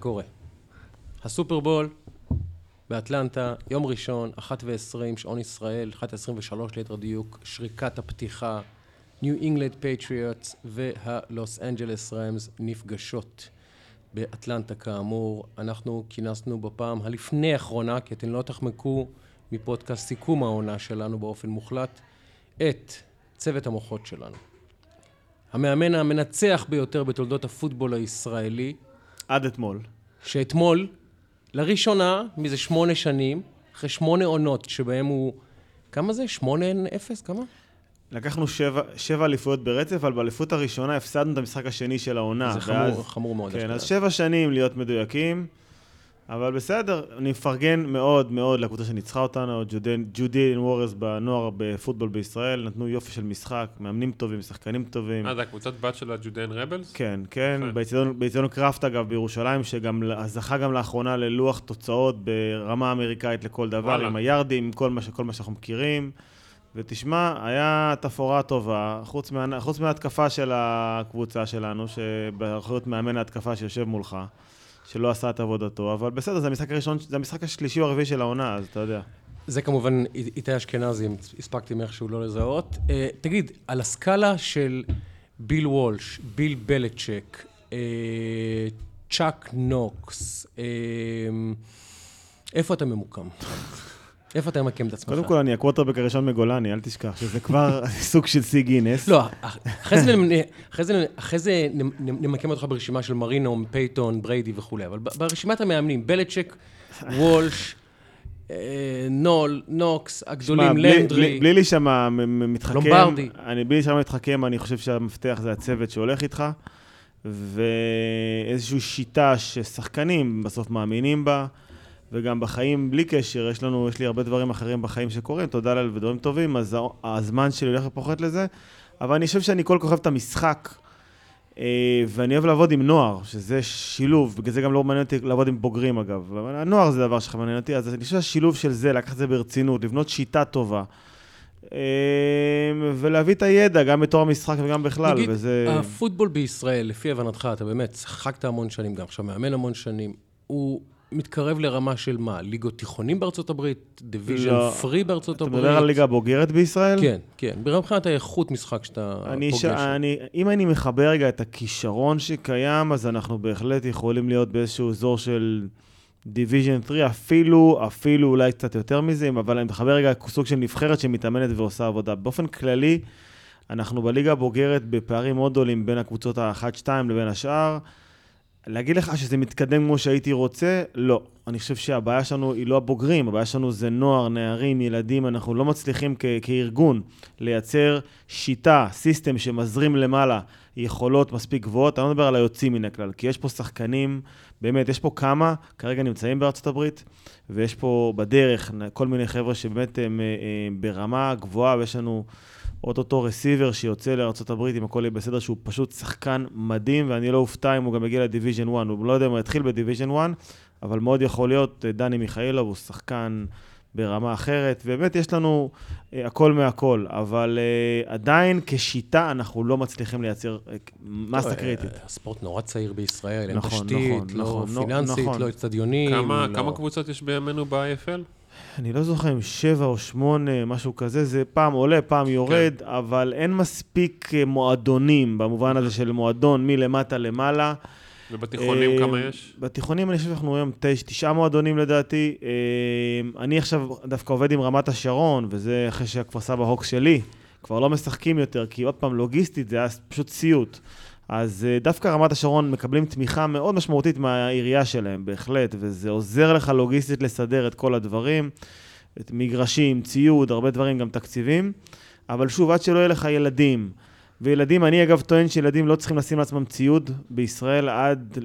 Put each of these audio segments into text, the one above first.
קורה. הסופרבול באטלנטה, יום ראשון, 1:20, שעון ישראל, 1:23 ליתר דיוק, שריקת הפתיחה, ניו אינגלד פטריוטס והלוס אנג'לס רמס נפגשות באטלנטה כאמור. אנחנו כינסנו בפעם הלפני האחרונה, כי אתם לא תחמקו מפודקאסט סיכום העונה שלנו באופן מוחלט, את צוות המוחות שלנו. המאמן המנצח ביותר בתולדות הפוטבול הישראלי, עד אתמול. שאתמול, לראשונה, מזה שמונה שנים, אחרי שמונה עונות שבהם הוא... כמה זה? שמונה אפס? כמה? לקחנו שבע, שבע אליפויות ברצף, אבל באליפות הראשונה הפסדנו את המשחק השני של העונה. זה חמור, חמור מאוד. כן. אז שבע שנים להיות מדויקים, אבל בסדר, אני מפרגן מאוד מאוד לקבוצה שניצחה אותנו, ג'ודיאן ווריוס בנוער בפוטבול בישראל, נתנו יופי של משחק, מאמנים טובים, שחקנים טובים. אה, זה הקבוצת בת של הג'ודיאן רבלס? כן, כן, באצטדיון קראפט אגב בירושלים, שגם זכה גם לאחרונה ללוח תוצאות ברמה אמריקאית לכל דבר, וואלה. עם היארדים, עם כל מה, ש- כל מה שאנחנו מכירים. ותשמע, היה תפאורה טובה, חוץ, מה, חוץ מההתקפה של הקבוצה שלנו, שבאחריות מאמן ההתקפה שיושב מולך, שלא עשה את עבודתו, אבל בסדר, זה המשחק הראשון, זה המשחק השלישי או הרביעי של העונה, אז אתה יודע. זה כמובן איתי אשכנזי, אם הספקתם איכשהו לא לזהות. אה, תגיד, על הסקאלה של ביל וולש, ביל בליצ'ק, אה, צ'אק נוקס, אה, איפה אתה ממוקם? איפה אתה ממקם את עצמך? קודם כל, אני הקווטרבק הראשון מגולני, אל תשכח, שזה כבר סוג של שיא גינס. לא, אחרי זה, נמקם אותך ברשימה של מרינו, פייתון, בריידי וכולי, אבל ברשימת המאמנים, בליצ'ק, וולש, אה, נול, נוקס, הגדולים, לנדרי. בלי- להישמע מתחכם, לומברדי. אני בלי להישמע מתחכם, אני חושב שהמפתח זה הצוות שהולך איתך, ואיזושהי שיטה ששחקנים בסוף מאמינים בה, וגם בחיים, בלי קשר, יש לנו, יש לי הרבה דברים אחרים בחיים שקורים, תודה לאל ודברים טובים, אז הזמן שלי הולך ופוחת לזה, אבל אני חושב שאני כל כך אוהב את המשחק. אה, ואני אוהב לעבוד עם נוער, שזה שילוב, בגלל זה גם לא מעניין אותי לעבוד עם בוגרים אגב. אבל הנוער זה דבר שלך מעניין אותי, אז אני חושב שהשילוב של זה, לקחת את זה ברצינות, לבנות שיטה טובה, אה, ולהביא את הידע גם בתור המשחק וגם בכלל, נגיד, וזה... הפוטבול בישראל, לפי הבנתך, אתה באמת שיחקת המון שנים, גם עכשיו מאמן המון שנים, הוא מתקרב לרמה של מה? ליגות תיכונים בארצות הברית? division לא. three בארצות אתה הברית? מדבר על ליגה בוגרת בישראל? כן, כן. מבחינת האיכות משחק שאתה אני פוגש. ש... אני, אם אני מחבר רגע את הכישרון שקיים, אז אנחנו בהחלט יכולים להיות באיזשהו אזור של division 3, אפילו, אפילו אולי קצת יותר מזה, אבל אני מחבר רגע סוג של נבחרת שמתאמנת ועושה עבודה. באופן כללי, אנחנו בליגה הבוגרת בפערים מאוד גדולים בין הקבוצות ה-1-2 לבין השאר. להגיד לך שזה מתקדם כמו שהייתי רוצה? לא. אני חושב שהבעיה שלנו היא לא הבוגרים, הבעיה שלנו זה נוער, נערים, ילדים, אנחנו לא מצליחים כ- כארגון לייצר שיטה, סיסטם שמזרים למעלה יכולות מספיק גבוהות. אני לא מדבר על היוצאים מן הכלל, כי יש פה שחקנים, באמת, יש פה כמה, כרגע נמצאים בארצות הברית, ויש פה בדרך כל מיני חבר'ה שבאמת הם, אה, אה, ברמה גבוהה, ויש לנו... אוטוטו receiver שיוצא לארה"ב, אם הכל יהיה בסדר, שהוא פשוט שחקן מדהים, ואני לא אופתע אם הוא גם יגיע ל division 1. הוא לא יודע אם הוא יתחיל ב division 1, אבל מאוד יכול להיות, אה, דני מיכאילוב הוא שחקן ברמה אחרת, ובאמת יש לנו אה, הכל מהכל, אבל אה, עדיין כשיטה אנחנו לא מצליחים לייצר אה, מסה קריטית. הספורט נורא צעיר בישראל, אין נכון, תשתית, נכון, לא נכון, פיננסית, נכון. לא אצטדיונים. כמה לא- כמה קבוצות יש בימינו ב-IFL? אני לא זוכר אם שבע או שמונה, משהו כזה, זה פעם עולה, פעם יורד, כן. אבל אין מספיק אה, מועדונים, במובן הזה של מועדון מלמטה למעלה. ובתיכונים אה, כמה יש? בתיכונים אני חושב שאנחנו היום תש, תשעה מועדונים לדעתי. אה, אני עכשיו דווקא עובד עם רמת השרון, וזה אחרי שהכפר סבא הוקס שלי. כבר לא משחקים יותר, כי עוד פעם, לוגיסטית זה היה פשוט סיוט. אז אה, דווקא רמת השרון מקבלים תמיכה מאוד משמעותית מהעירייה שלהם, בהחלט, וזה עוזר לך לוגיסטית לסדר את כל הדברים, את מגרשים, ציוד, הרבה דברים, גם תקציבים. אבל שוב, עד שלא יהיה לך ילדים, וילדים, אני אגב טוען שילדים לא צריכים לשים לעצמם ציוד בישראל עד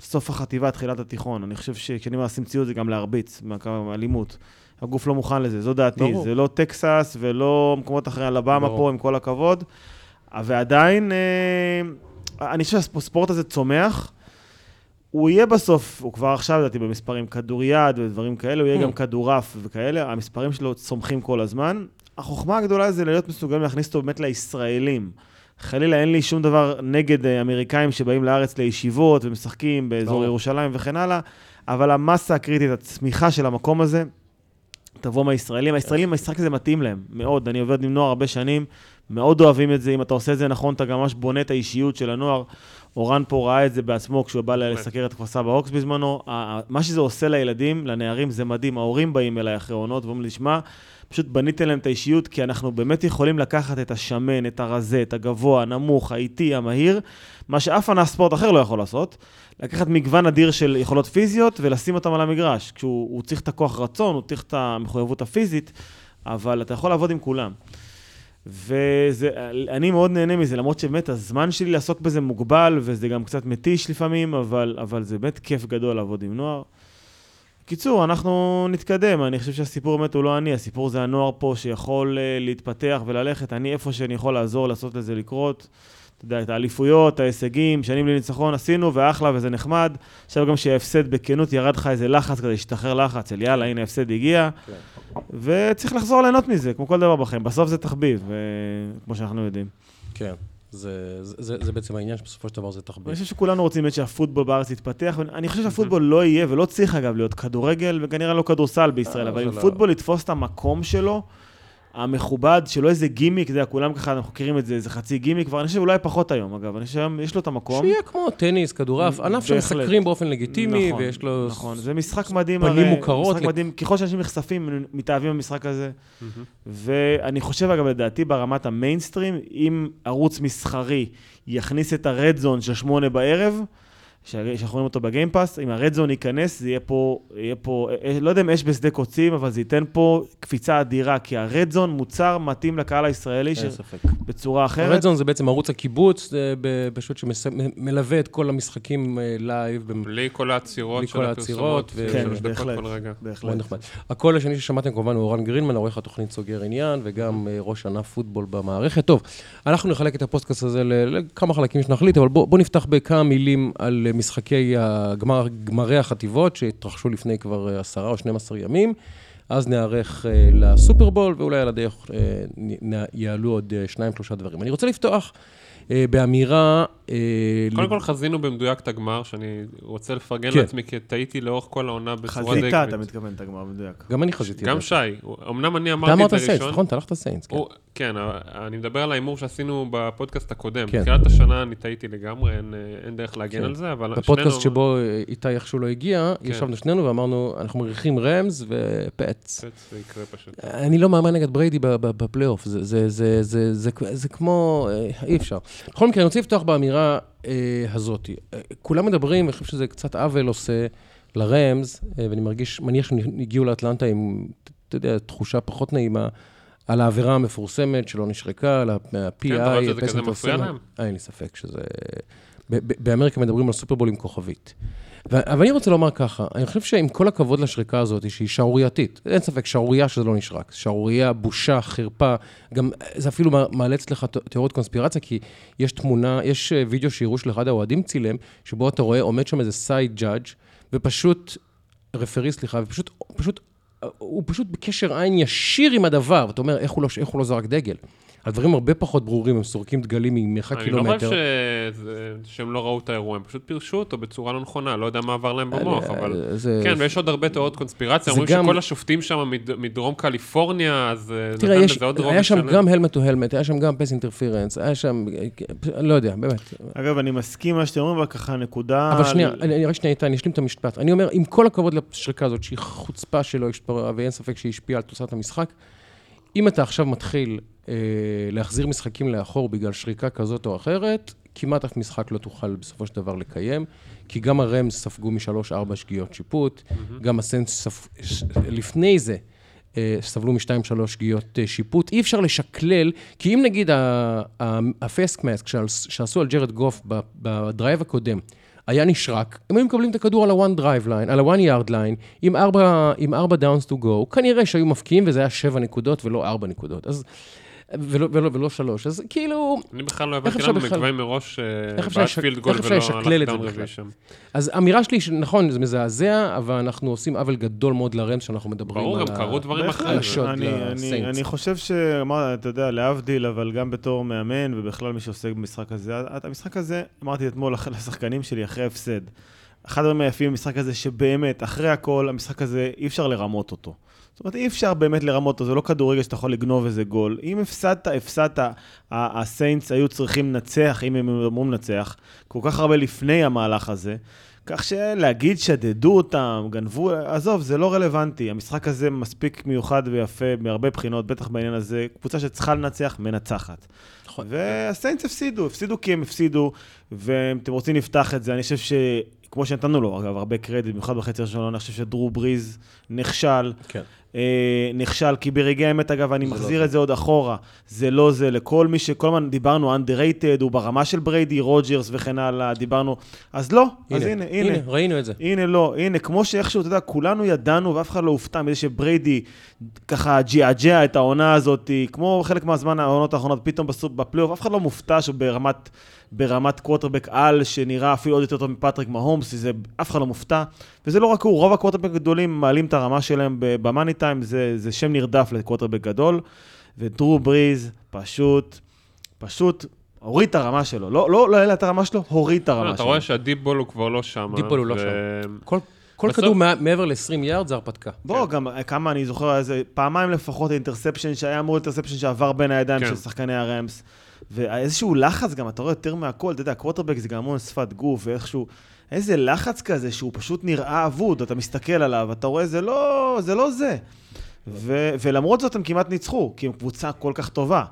סוף החטיבה, תחילת התיכון. אני חושב שכשאני אומר לשים ציוד זה גם להרביץ, מאלימות. הגוף לא מוכן לזה, זו דעתי. ברור. זה לא טקסס ולא מקומות אחרי אלבמה ברור. פה, עם כל הכבוד. ועדיין, אה, אני חושב שהספורט הזה צומח. הוא יהיה בסוף, הוא כבר עכשיו, לדעתי, במספרים כדוריד ודברים כאלה, הוא יהיה Hmm. גם כדורעף וכאלה, המספרים שלו צומחים כל הזמן. החוכמה הגדולה זה להיות מסוגלים להכניס אותו באמת לישראלים. חלילה, אין לי שום דבר נגד אה, אמריקאים שבאים לארץ לישיבות ומשחקים באזור ברור. ירושלים וכן הלאה, אבל המסה הקריטית, הצמיחה של המקום הזה, תבוא מהישראלים. הישראלים, המשחק הזה מתאים להם, מאוד. אני עובד עם נוער הרבה שנים, מאוד אוהבים את זה. אם אתה עושה את זה נכון, אתה גם ממש בונה את האישיות של הנוער. אורן פה ראה את זה בעצמו כשהוא בא. לסקר את כפר סבא הוקס בזמנו. מה שזה עושה לילדים, לנערים, זה מדהים. ההורים באים אליי אחרי עונות ואומרים לי, שמע, פשוט בניתם להם את האישיות, כי אנחנו באמת יכולים לקחת את השמן, את הרזה, את הגבוה, הנמוך, האיטי, המהיר, מה שאף ענף ספורט אחר לא יכול לעשות. לקחת מגוון אדיר של יכולות פיזיות ולשים אותם על המגרש. כשהוא הוא צריך את הכוח רצון, הוא צריך את המחויבות הפיזית, אבל אתה יכול לעבוד עם כולם. ואני מאוד נהנה מזה, למרות שבאמת הזמן שלי לעסוק בזה מוגבל, וזה גם קצת מתיש לפעמים, אבל, אבל זה באמת כיף גדול לעבוד עם נוער. קיצור, אנחנו נתקדם, אני חושב שהסיפור באמת הוא לא אני, הסיפור זה הנוער פה שיכול uh, להתפתח וללכת, אני איפה שאני יכול לעזור לעשות לזה לקרות. אתה יודע, את האליפויות, ההישגים, שנים לניצחון עשינו, ואחלה, וזה נחמד. עכשיו גם שההפסד בכנות, ירד לך איזה לחץ כזה, השתחרר לחץ, אל יאללה, הנה ההפסד הגיע. כן. וצריך לחזור ליהנות מזה, כמו כל דבר בחיים. בסוף זה תחביב, אה, כמו שאנחנו יודעים. כן. זה, זה, זה, זה בעצם העניין שבסופו של דבר זה תחביב. אני חושב שכולנו רוצים באמת שהפוטבול בארץ יתפתח, ואני חושב שהפוטבול לא יהיה, ולא צריך אגב להיות כדורגל, וכנראה לא כדורסל בישראל, אה, אבל אם לא. פוטבול יתפוס את המקום שלו, המכובד, שלא איזה גימיק, יודע, כולם ככה, אנחנו מכירים את זה, איזה חצי גימיק, כבר אני חושב אולי פחות היום, אגב, אני חושב יש לו את המקום. שיהיה כמו טניס, כדורעף, ענף. שמסקרים באופן לגיטימי, נכון, ויש לו... נכון, זה משחק מדהים. פנים הרי, מוכרות משחק ל- מדהים, ככל שאנשים נחשפים, מתאהבים במשחק הזה. ואני חושב, אגב, לדעתי, ברמת המיינסטרים, אם ערוץ מסחרי יכניס את ה Red Zone של שמונה בערב, שאנחנו רואים אותו ב Game Pass, אם ה Red Zone ייכנס, זה יהיה פה, יהיה פה, אה, לא יודע אם אש בשדה קוצים, אבל זה ייתן פה קפיצה אדירה, כי ה Red Zone מוצר מתאים לקהל הישראלי ש- ספק. בצורה אחרת. ה Red Zone זה בעצם ערוץ הקיבוץ, זה ב- פשוט שמלווה את כל המשחקים אה, live. במ- בלי כל העצירות בלי של כל העצירות, הפרסומות, ו- שלוש כן, דקות בהחלט. כל רגע. מאוד בהחלט. נחמד. הקול השני ששמעתם כמובן הוא אורן גרינמן, עורך התוכנית סוגר עניין, וגם אה, ראש ענף פוטבול במערכת. טוב, אנחנו נחלק את הפודקאסט הזה לכמה חלקים שנחליט, אבל בואו בוא נפתח בכמה מילים על אה, משחקי הגמר, גמרי החטיבות שהתרחשו לפני כבר אה, עשרה או 12 ימים. אז נערך אה, לסופרבול, ואולי על הדרך נ- יעלו עוד אה, שניים, שלושה דברים. אני רוצה לפתוח באמירה... אה, קודם לב- כל חזינו במדויק את הגמר, שאני רוצה לפרגן כן. לעצמי, כי טעיתי לאורך כל העונה בצורה די חזית, אתה. מתכוון, את הגמר מדויק. גם אני חזיתי. גם זה. שי, אמנם אני אתה אמרתי אמרת את סיינס, הראשון. נכון? אתה הלכת סיינס, כן. הוא- כן, אני מדבר על ההימור שעשינו בפודקאסט הקודם. כן. בתחילת השנה אני טעיתי לגמרי, אין, אה, אין דרך להגן כן. על זה, אבל בפודקאסט שנינו- שבו אה, איתי איכשהו לא הגיע, כן. ישבנו שנינו ואמרנו, אנחנו מריחים ראמס ופאטס. זה יקרה פשוט. אני לא מאמן נגד בריידי ב- ב- בפלייאוף, זה- זה- זה- זה- זה- זה כמו, אה, אי אפשר. בכל מקרה, אני רוצה לפתוח באמירה אה, הזאת. אה, כולם מדברים, אני חושב שזה קצת עוול עושה לרמז, אה, ואני מרגיש, מניח שהם הגיעו לאטלנטה עם, אתה יודע, תחושה פחות נעימה. על העבירה המפורסמת שלא נשרקה, על ה-PI, כן, אתה רואה שזה כזה מפריע. להם? אה, אין לי ספק שזה... באמריקה מדברים על סופרבול עם כוכבית. אבל אני רוצה לומר ככה, אני חושב שעם כל הכבוד לשריקה הזאת, שהיא שערורייתית, אין ספק, שערורייה שזה לא נשרק. שערורייה, בושה, חרפה, גם זה אפילו מע- מעלה אצלך תיאוריות קונספירציה, כי יש תמונה, יש אה, וידאו שיראו של אחד האוהדים צילם, שבו אתה רואה, עומד שם איזה side judge, ופשוט, referee, סליחה, ופשוט, פשוט, הוא פשוט בקשר עין ישיר עם הדבר, ואתה אומר, איך הוא לא, איך הוא לא זרק דגל? הדברים הרבה פחות ברורים, הם סורקים דגלים ממרחק אני לא יודע קילומטר. חושב שזה- שהם לא ראו את האירוע, הם פשוט פירשו אותו בצורה לא נכונה, לא יודע מה עבר להם במוח, אה, אבל... זה- כן, ויש עוד הרבה תיאוריות קונספירציה, זה אומרים גם- שכל השופטים שם מד- מדרום קליפורניה, אז אה, תראה, נתן יש, לזה עוד רוב היה שם. גם helmet to helmet, היה שם גם pass interference, היה שם, לא יודע, באמת. אגב, אני מסכים מה שאתם אומרים, אבל ככה נקודה... אבל שנייה, אני אני רק שנייה איתן, אני אשלים את המשפט. אני אומר, עם כל הכבוד לשריקה הזאת, שהיא חוצפה שלא השפעה, ואין ספק שהיא השפיעה על תוצאת המשחק, אם אתה עכשיו מתחיל אה, להחזיר משחקים לאחור בגלל שריקה כזאת או אחרת, כמעט אף משחק לא תוכל בסופו של דבר לקיים, כי גם הרמס ספגו משלוש-ארבע שגיאות שיפוט, גם הסנס ספ... ש- לפני זה אה, סבלו משתיים, שלוש שגיאות אה, שיפוט. אי אפשר לשקלל, כי אם נגיד הפסק מאסק שעשו על ג'רד גוף בדרייב הקודם, היה נשרק, הם היו מקבלים את הכדור על ה-one drive line, על ה-one yard line, עם ארבע, עם ארבע downs to go, כנראה שהיו מפקיעים וזה היה שבע נקודות ולא ארבע נקודות. אז ולא, ולא, ולא שלוש. אז כאילו, אני בכלל לא הבנתי למה מקווה מראש אה, איך אפשר בעט לשק- פילד איך גול ולא הלך דאון? רביעי שם. אז האמירה שלי, נכון, זה מזעזע, אבל אנחנו עושים עוול גדול מאוד לרמס שאנחנו מדברים ברור, על גם ה- קרו דברים. אחרים. אני, אני. אני חושב שאמרת, אתה יודע, להבדיל, אבל גם בתור מאמן, ובכלל מי שעוסק במשחק הזה, המשחק הזה, אמרתי אתמול לשחקנים שלי אחרי הפסד. אחד הדברים היפים במשחק הזה, שבאמת, אחרי הכל, המשחק הזה, אי אפשר לרמות אותו. זאת אומרת, אי אפשר באמת לרמות אותו, זה לא כדורגל שאתה יכול לגנוב איזה גול. אם הפסדת, הפסדת. הסיינטס היו צריכים לנצח, אם הם אמורים לנצח, כל כך הרבה לפני המהלך הזה. כך שלהגיד שדדו אותם, גנבו, עזוב, זה לא רלוונטי. המשחק הזה מספיק מיוחד ויפה מהרבה בחינות, בטח בעניין הזה. קבוצה שצריכה לנצח, מנצחת. נכון. והסיינטס הפסידו, הפסידו כי הם הפסידו, ואם אתם רוצים נפתח את זה, אני חושב ש... כמו שנתנו לו, אגב, הרבה קרדיט, במיוחד בחצי הראשון, אני חושב שדרו בריז נכשל. כן. אה, נכשל, כי ברגעי האמת, אגב, אני זה לא מחזיר זה. את זה עוד אחורה. זה לא זה, לכל מי שכל הזמן דיברנו, underrated, הוא ברמה של בריידי, רוג'רס וכן הלאה, דיברנו, אז לא, אז הנה, הנה. הנה, ראינו את זה. הנה לא, הנה, כמו שאיכשהו, אתה יודע, כולנו ידענו ואף אחד לא הופתע מזה שבריידי ככה ג'עג'ע את העונה הזאת, כמו חלק מהזמן העונות האחרונות, פתאום בפלייאוף, אף אחד לא מופתע שברמת ברמת קווטרבק על, שנראה אפילו עוד יותר טוב מפטריק מהומס, זה, אף אחד לא מופתע. וזה לא רק הוא, רוב הקווטרבק הגדולים מעלים את הרמה שלהם במאני טיים, זה, זה שם נרדף לקווטרבק גדול. ודרו בריז פשוט, פשוט הוריד את הרמה שלו. לא, לא, לא העלה את הרמה שלו, הוריד את הרמה שלו. אתה רואה שה deep ball הוא כבר לא שם. deep ball הוא לא כל, כל בסוף- כדור מע- מעבר ל-20 יארד זה הרפתקה. בוא, גם כמה אני זוכר, איזה פעמיים לפחות interception, שהיה אמור interception שעבר בין הידיים כן. של שחקני הרמס. ואיזשהו לחץ גם, אתה רואה יותר מהכל, אתה יודע, קווטרבק זה גם המון שפת גוף, ואיכשהו, איזה לחץ כזה שהוא פשוט נראה אבוד, אתה מסתכל עליו, אתה רואה, זה לא זה. לא זה. ו- ולמרות זאת הם כמעט ניצחו, כי הם קבוצה כל כך טובה.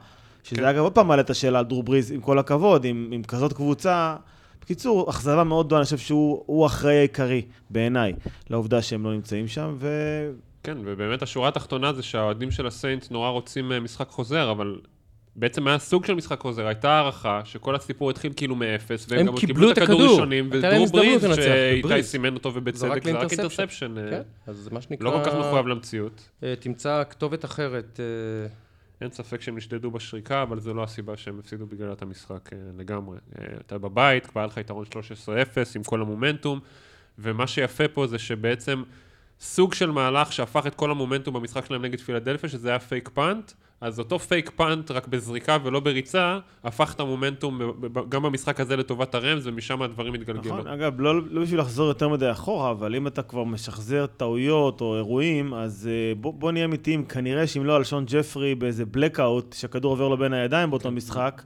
שזה כן. אגב עוד פעם מעלה את השאלה על דרו בריז, עם כל הכבוד, עם, עם כזאת קבוצה. בקיצור, אכזבה מאוד גדולה, אני חושב שהוא הוא האחראי העיקרי, בעיניי, לעובדה שהם לא נמצאים שם, ו... כן, ובאמת השורה התחתונה זה שהאוהדים של הסיינטס נורא רוצים אה, משחק חוזר, אבל בעצם היה סוג של משחק חוזר, הייתה הערכה שכל הסיפור התחיל כאילו מאפס, והם הם גם קיבלו את הכדור. ראשונים, ודרו בריז, שאיתי. סימן אותו ובצדק, זה רק. interception, אה, כן, אז מה שנקרא... לא כל כך מחויב למציאות. אה, תמצא כתובת אחרת. אה, אין ספק שהם נשדדו בשריקה, אבל זו לא הסיבה שהם הפסידו בגלל את המשחק לגמרי. אתה בבית, כבר היה לך יתרון 13-0 עם כל המומנטום, ומה שיפה פה זה שבעצם סוג של מהלך שהפך את כל המומנטום במשחק שלהם נגד פילדלפיה, שזה היה fake punt, אז אותו fake punt, רק בזריקה ולא בריצה, הפך את המומנטום גם במשחק הזה לטובת הרמס, ומשם הדברים התגלגלו. נכון, אגב, לא, לא בשביל לחזור יותר מדי אחורה, אבל אם אתה כבר משחזר טעויות או אירועים, אז uh, בוא, בוא נהיה אמיתיים, כנראה שאם לא על אלשון ג'פרי באיזה blackout, שהכדור עובר לו בין הידיים באותו משחק,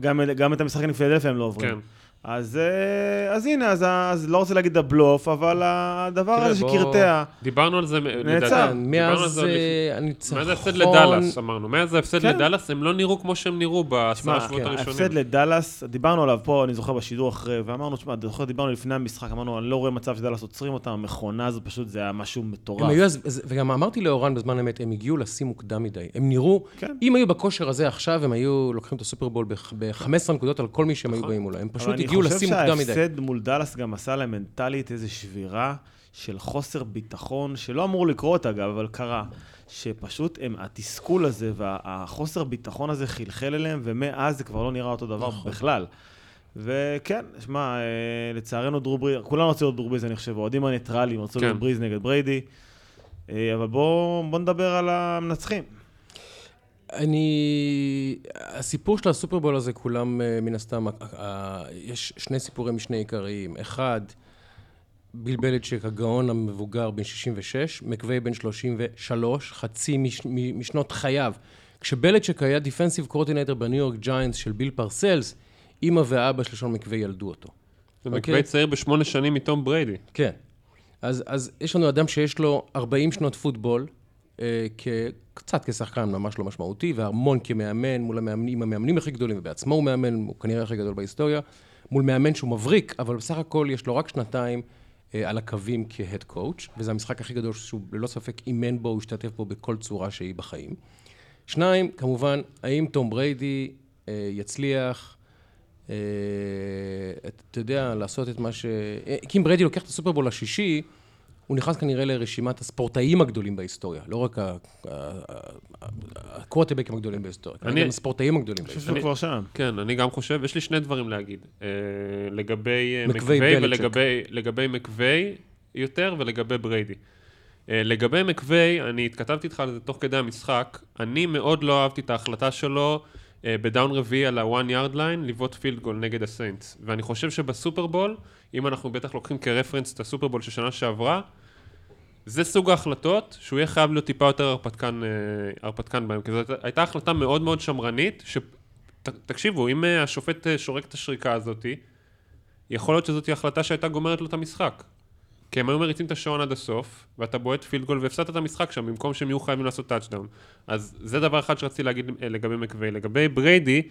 גם, גם את המשחק עם פילדלפיה הם לא עוברים. כן. אז, uh, אז הנה, אז, אז לא רוצה להגיד הבלוף, אבל הדבר הזה שקרטע, דיברנו על זה, נעצר. כן, מאז. אה, הניצחון... מאז ההפסד לדאלאס, אמרנו. מאז ההפסד כן. לדאלאס, הם לא נראו כמו שהם נראו בעשרה שמע, שבועות כן, הראשונים. ההפסד לדאלאס, דיברנו עליו פה, אני זוכר בשידור אחרי, ואמרנו, שמע, אתה זוכר, דיברנו לפני המשחק, אמרנו, אני לא רואה מצב שדאלאס עוצרים אותם, המכונה הזאת פשוט, זה היה משהו מטורף. הם היו אז, אז- וגם אמרתי לאורן בזמן אמת, הם הגיעו לשיא מוקדם מדי. הם נראו, כן. אם היו בכושר הזה עכשיו, הם היו לוקחים את הסופרבול ב-15 נקודות על כל מי שהם היו נכון. באים מולו. הם פשוט הגיעו לשיא מוקדם אני מדי. חושב שההפסד מול דאלאס גם עשה להם מנטלית איזו שבירה של חוסר ביטחון, שלא אמור לקרות אגב, אבל קרה. שפשוט הם, התסכול הזה והחוסר ביטחון הזה חלחל אליהם, ומאז זה כבר לא נראה אותו דבר נכון. בכלל. וכן, שמע, אה, לצערנו דרו בריז, כולם רצו להיות דרו בריז, אני חושב, האוהדים הניטרלים רצו כן. להיות בריז נגד בריידי. אה, אבל בואו בוא נדבר על המנצחים. אני... הסיפור של הסופרבול הזה, כולם אה, מן הסתם, אה, אה, יש שני סיפורי משנה עיקריים. אחד, ביל בליצ'יק, הגאון המבוגר בן 66, מקווי בן 33, חצי מש, משנות חייו. כשבליצ'יק היה defensive coordinator בניו יורק ג'יינטס של ביל פרסלס, אימא ואבא של שון מקווי ילדו אותו. ומקווי אוקיי. צעיר בשמונה שנים מתום בריידי. כן. אז, אז יש לנו אדם שיש לו 40 שנות פוטבול, קצת כשחקן ממש לא משמעותי, והמון כמאמן, מול המאמנים, המאמנים הכי גדולים, ובעצמו הוא מאמן, הוא כנראה הכי גדול בהיסטוריה, מול מאמן שהוא מבריק, אבל בסך הכל יש לו רק שנתיים אה, על הקווים כ head coach, וזה המשחק הכי גדול שהוא ללא ספק אימן בו, הוא השתתף בו בכל צורה שהיא בחיים. שניים, כמובן, האם תום בריידי אה, יצליח, אה, אתה יודע, לעשות את מה ש... אה, כי אם בריידי לוקח את הסופרבול השישי, הוא נכנס כנראה לרשימת הספורטאים הגדולים בהיסטוריה, לא רק הקווטרבקים הגדולים בהיסטוריה, אני- כנראה הספורטאים הגדולים אני חושב בהיסטוריה. שהוא כבר שם. כן, אני גם חושב, יש לי שני דברים להגיד. אה, לגבי אה, מקווי. ולגבי לגבי מקווי יותר ולגבי בריידי. אה, לגבי מקווי, אני התכתבתי איתך על זה תוך כדי המשחק. אני מאוד לא אהבתי את ההחלטה שלו ב down רביעי על ה-one yard line, לבעוט field goal נגד הסיינטס. ואני חושב שבסופרבול, אם אנחנו בטח לוקחים כ reference את הסופרבול של שנה שעברה, זה סוג ההחלטות שהוא יהיה חייב להיות טיפה יותר הרפתקן, אה, הרפתקן בהם. כי זאת הייתה החלטה מאוד מאוד שמרנית, ש... ת, תקשיבו, אם אה, השופט אה, שורק את השריקה הזאתי, יכול להיות שזאת החלטה שהייתה גומרת לו את המשחק. כי הם היו מריצים את השעון עד הסוף, ואתה בועט field goal והפסדת את המשחק שם, במקום שהם יהיו חייבים לעשות touchdown. אז זה דבר אחד שרציתי להגיד לגבי מקווי. לגבי בריידי,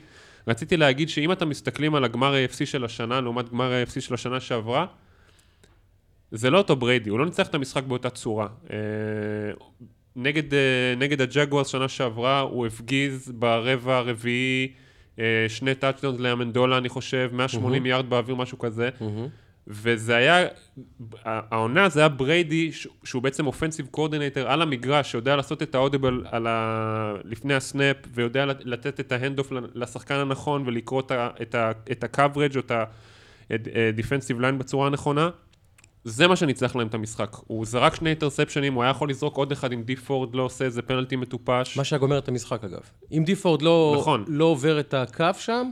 רציתי להגיד שאם אתם מסתכלים על הגמר ה-AFC של השנה, לעומת גמר ה-AFC של השנה שעברה, זה לא אותו בריידי, הוא לא ניצח את המשחק באותה צורה. אה, נגד, אה, נגד הג'גוארס שנה שעברה, הוא הפגיז ברבע הרביעי אה, שני touchdowns לאמנדולה, אני חושב, 180 יארד באוויר, משהו כזה. מהמם. וזה היה, העונה זה היה בריידי, שהוא בעצם offensive coordinator על המגרש, שיודע לעשות את ה audible על ה... לפני ה snap, ויודע לת- לתת את ה hand-off לשחקן הנכון, ולקרוא את ה-coverage או את ה-defensive line בצורה הנכונה. זה מה שניצח להם את המשחק. הוא זרק שני אינטרספשנים, הוא היה יכול לזרוק עוד אחד אם די פורד לא עושה איזה פנלטי מטופש. מה שהיה גומר את המשחק אגב. אם די פורד לא, נכון. לא עובר את הקו שם,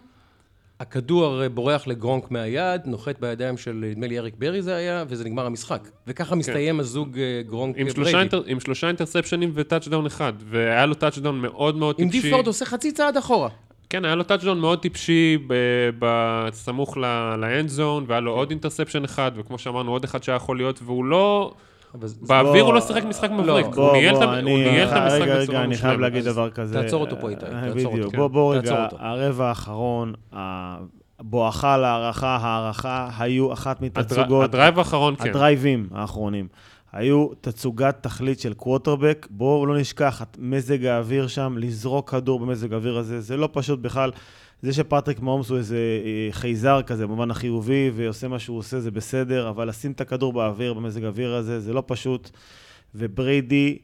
הכדור הרי בורח לגרונק מהיד, נוחת בידיים של, נדמה לי, אריק ברי זה היה, וזה נגמר המשחק. וככה מסתיים הזוג אה, גרונק עם שלושה, בריידי. אינטר, עם שלושה אינטרספשנים ו touchdown אחד, והיה לו touchdown מאוד מאוד טיפשי. די פורד עושה חצי צעד אחורה. כן, היה לו touchdown מאוד טיפשי בסמוך ל end zone, והיה לו עוד interception אחד, וכמו שאמרנו, עוד אחד שהיה יכול להיות, והוא לא... באוויר הוא בוא- לא שיחק משחק מבריק, בוא, הוא ניהל את ה- בוא, הוא אני- ניהל את המשחק רגע, בצורה רגע, אני חייב מושלמת. להגיד דבר כזה. תעצור אותו פה, איתי, אה, תעצור. אותו. בוא, בוא תעצור רגע. הרבע האחרון, הבואכה להארכה, הארכה, היו אחת מתצוגות, ה drive האחרון, כן. הדרייבים האחרונים. היו תצוגת תכלית של קווטרבק, בואו לא נשכח את מזג האוויר שם, לזרוק כדור במזג האוויר הזה, זה לא פשוט בכלל. זה שפטריק מומס הוא איזה אה, חייזר כזה, במובן החיובי, ועושה מה שהוא עושה, זה בסדר, אבל לשים את הכדור באוויר, במזג האוויר הזה, זה לא פשוט. ובריידי,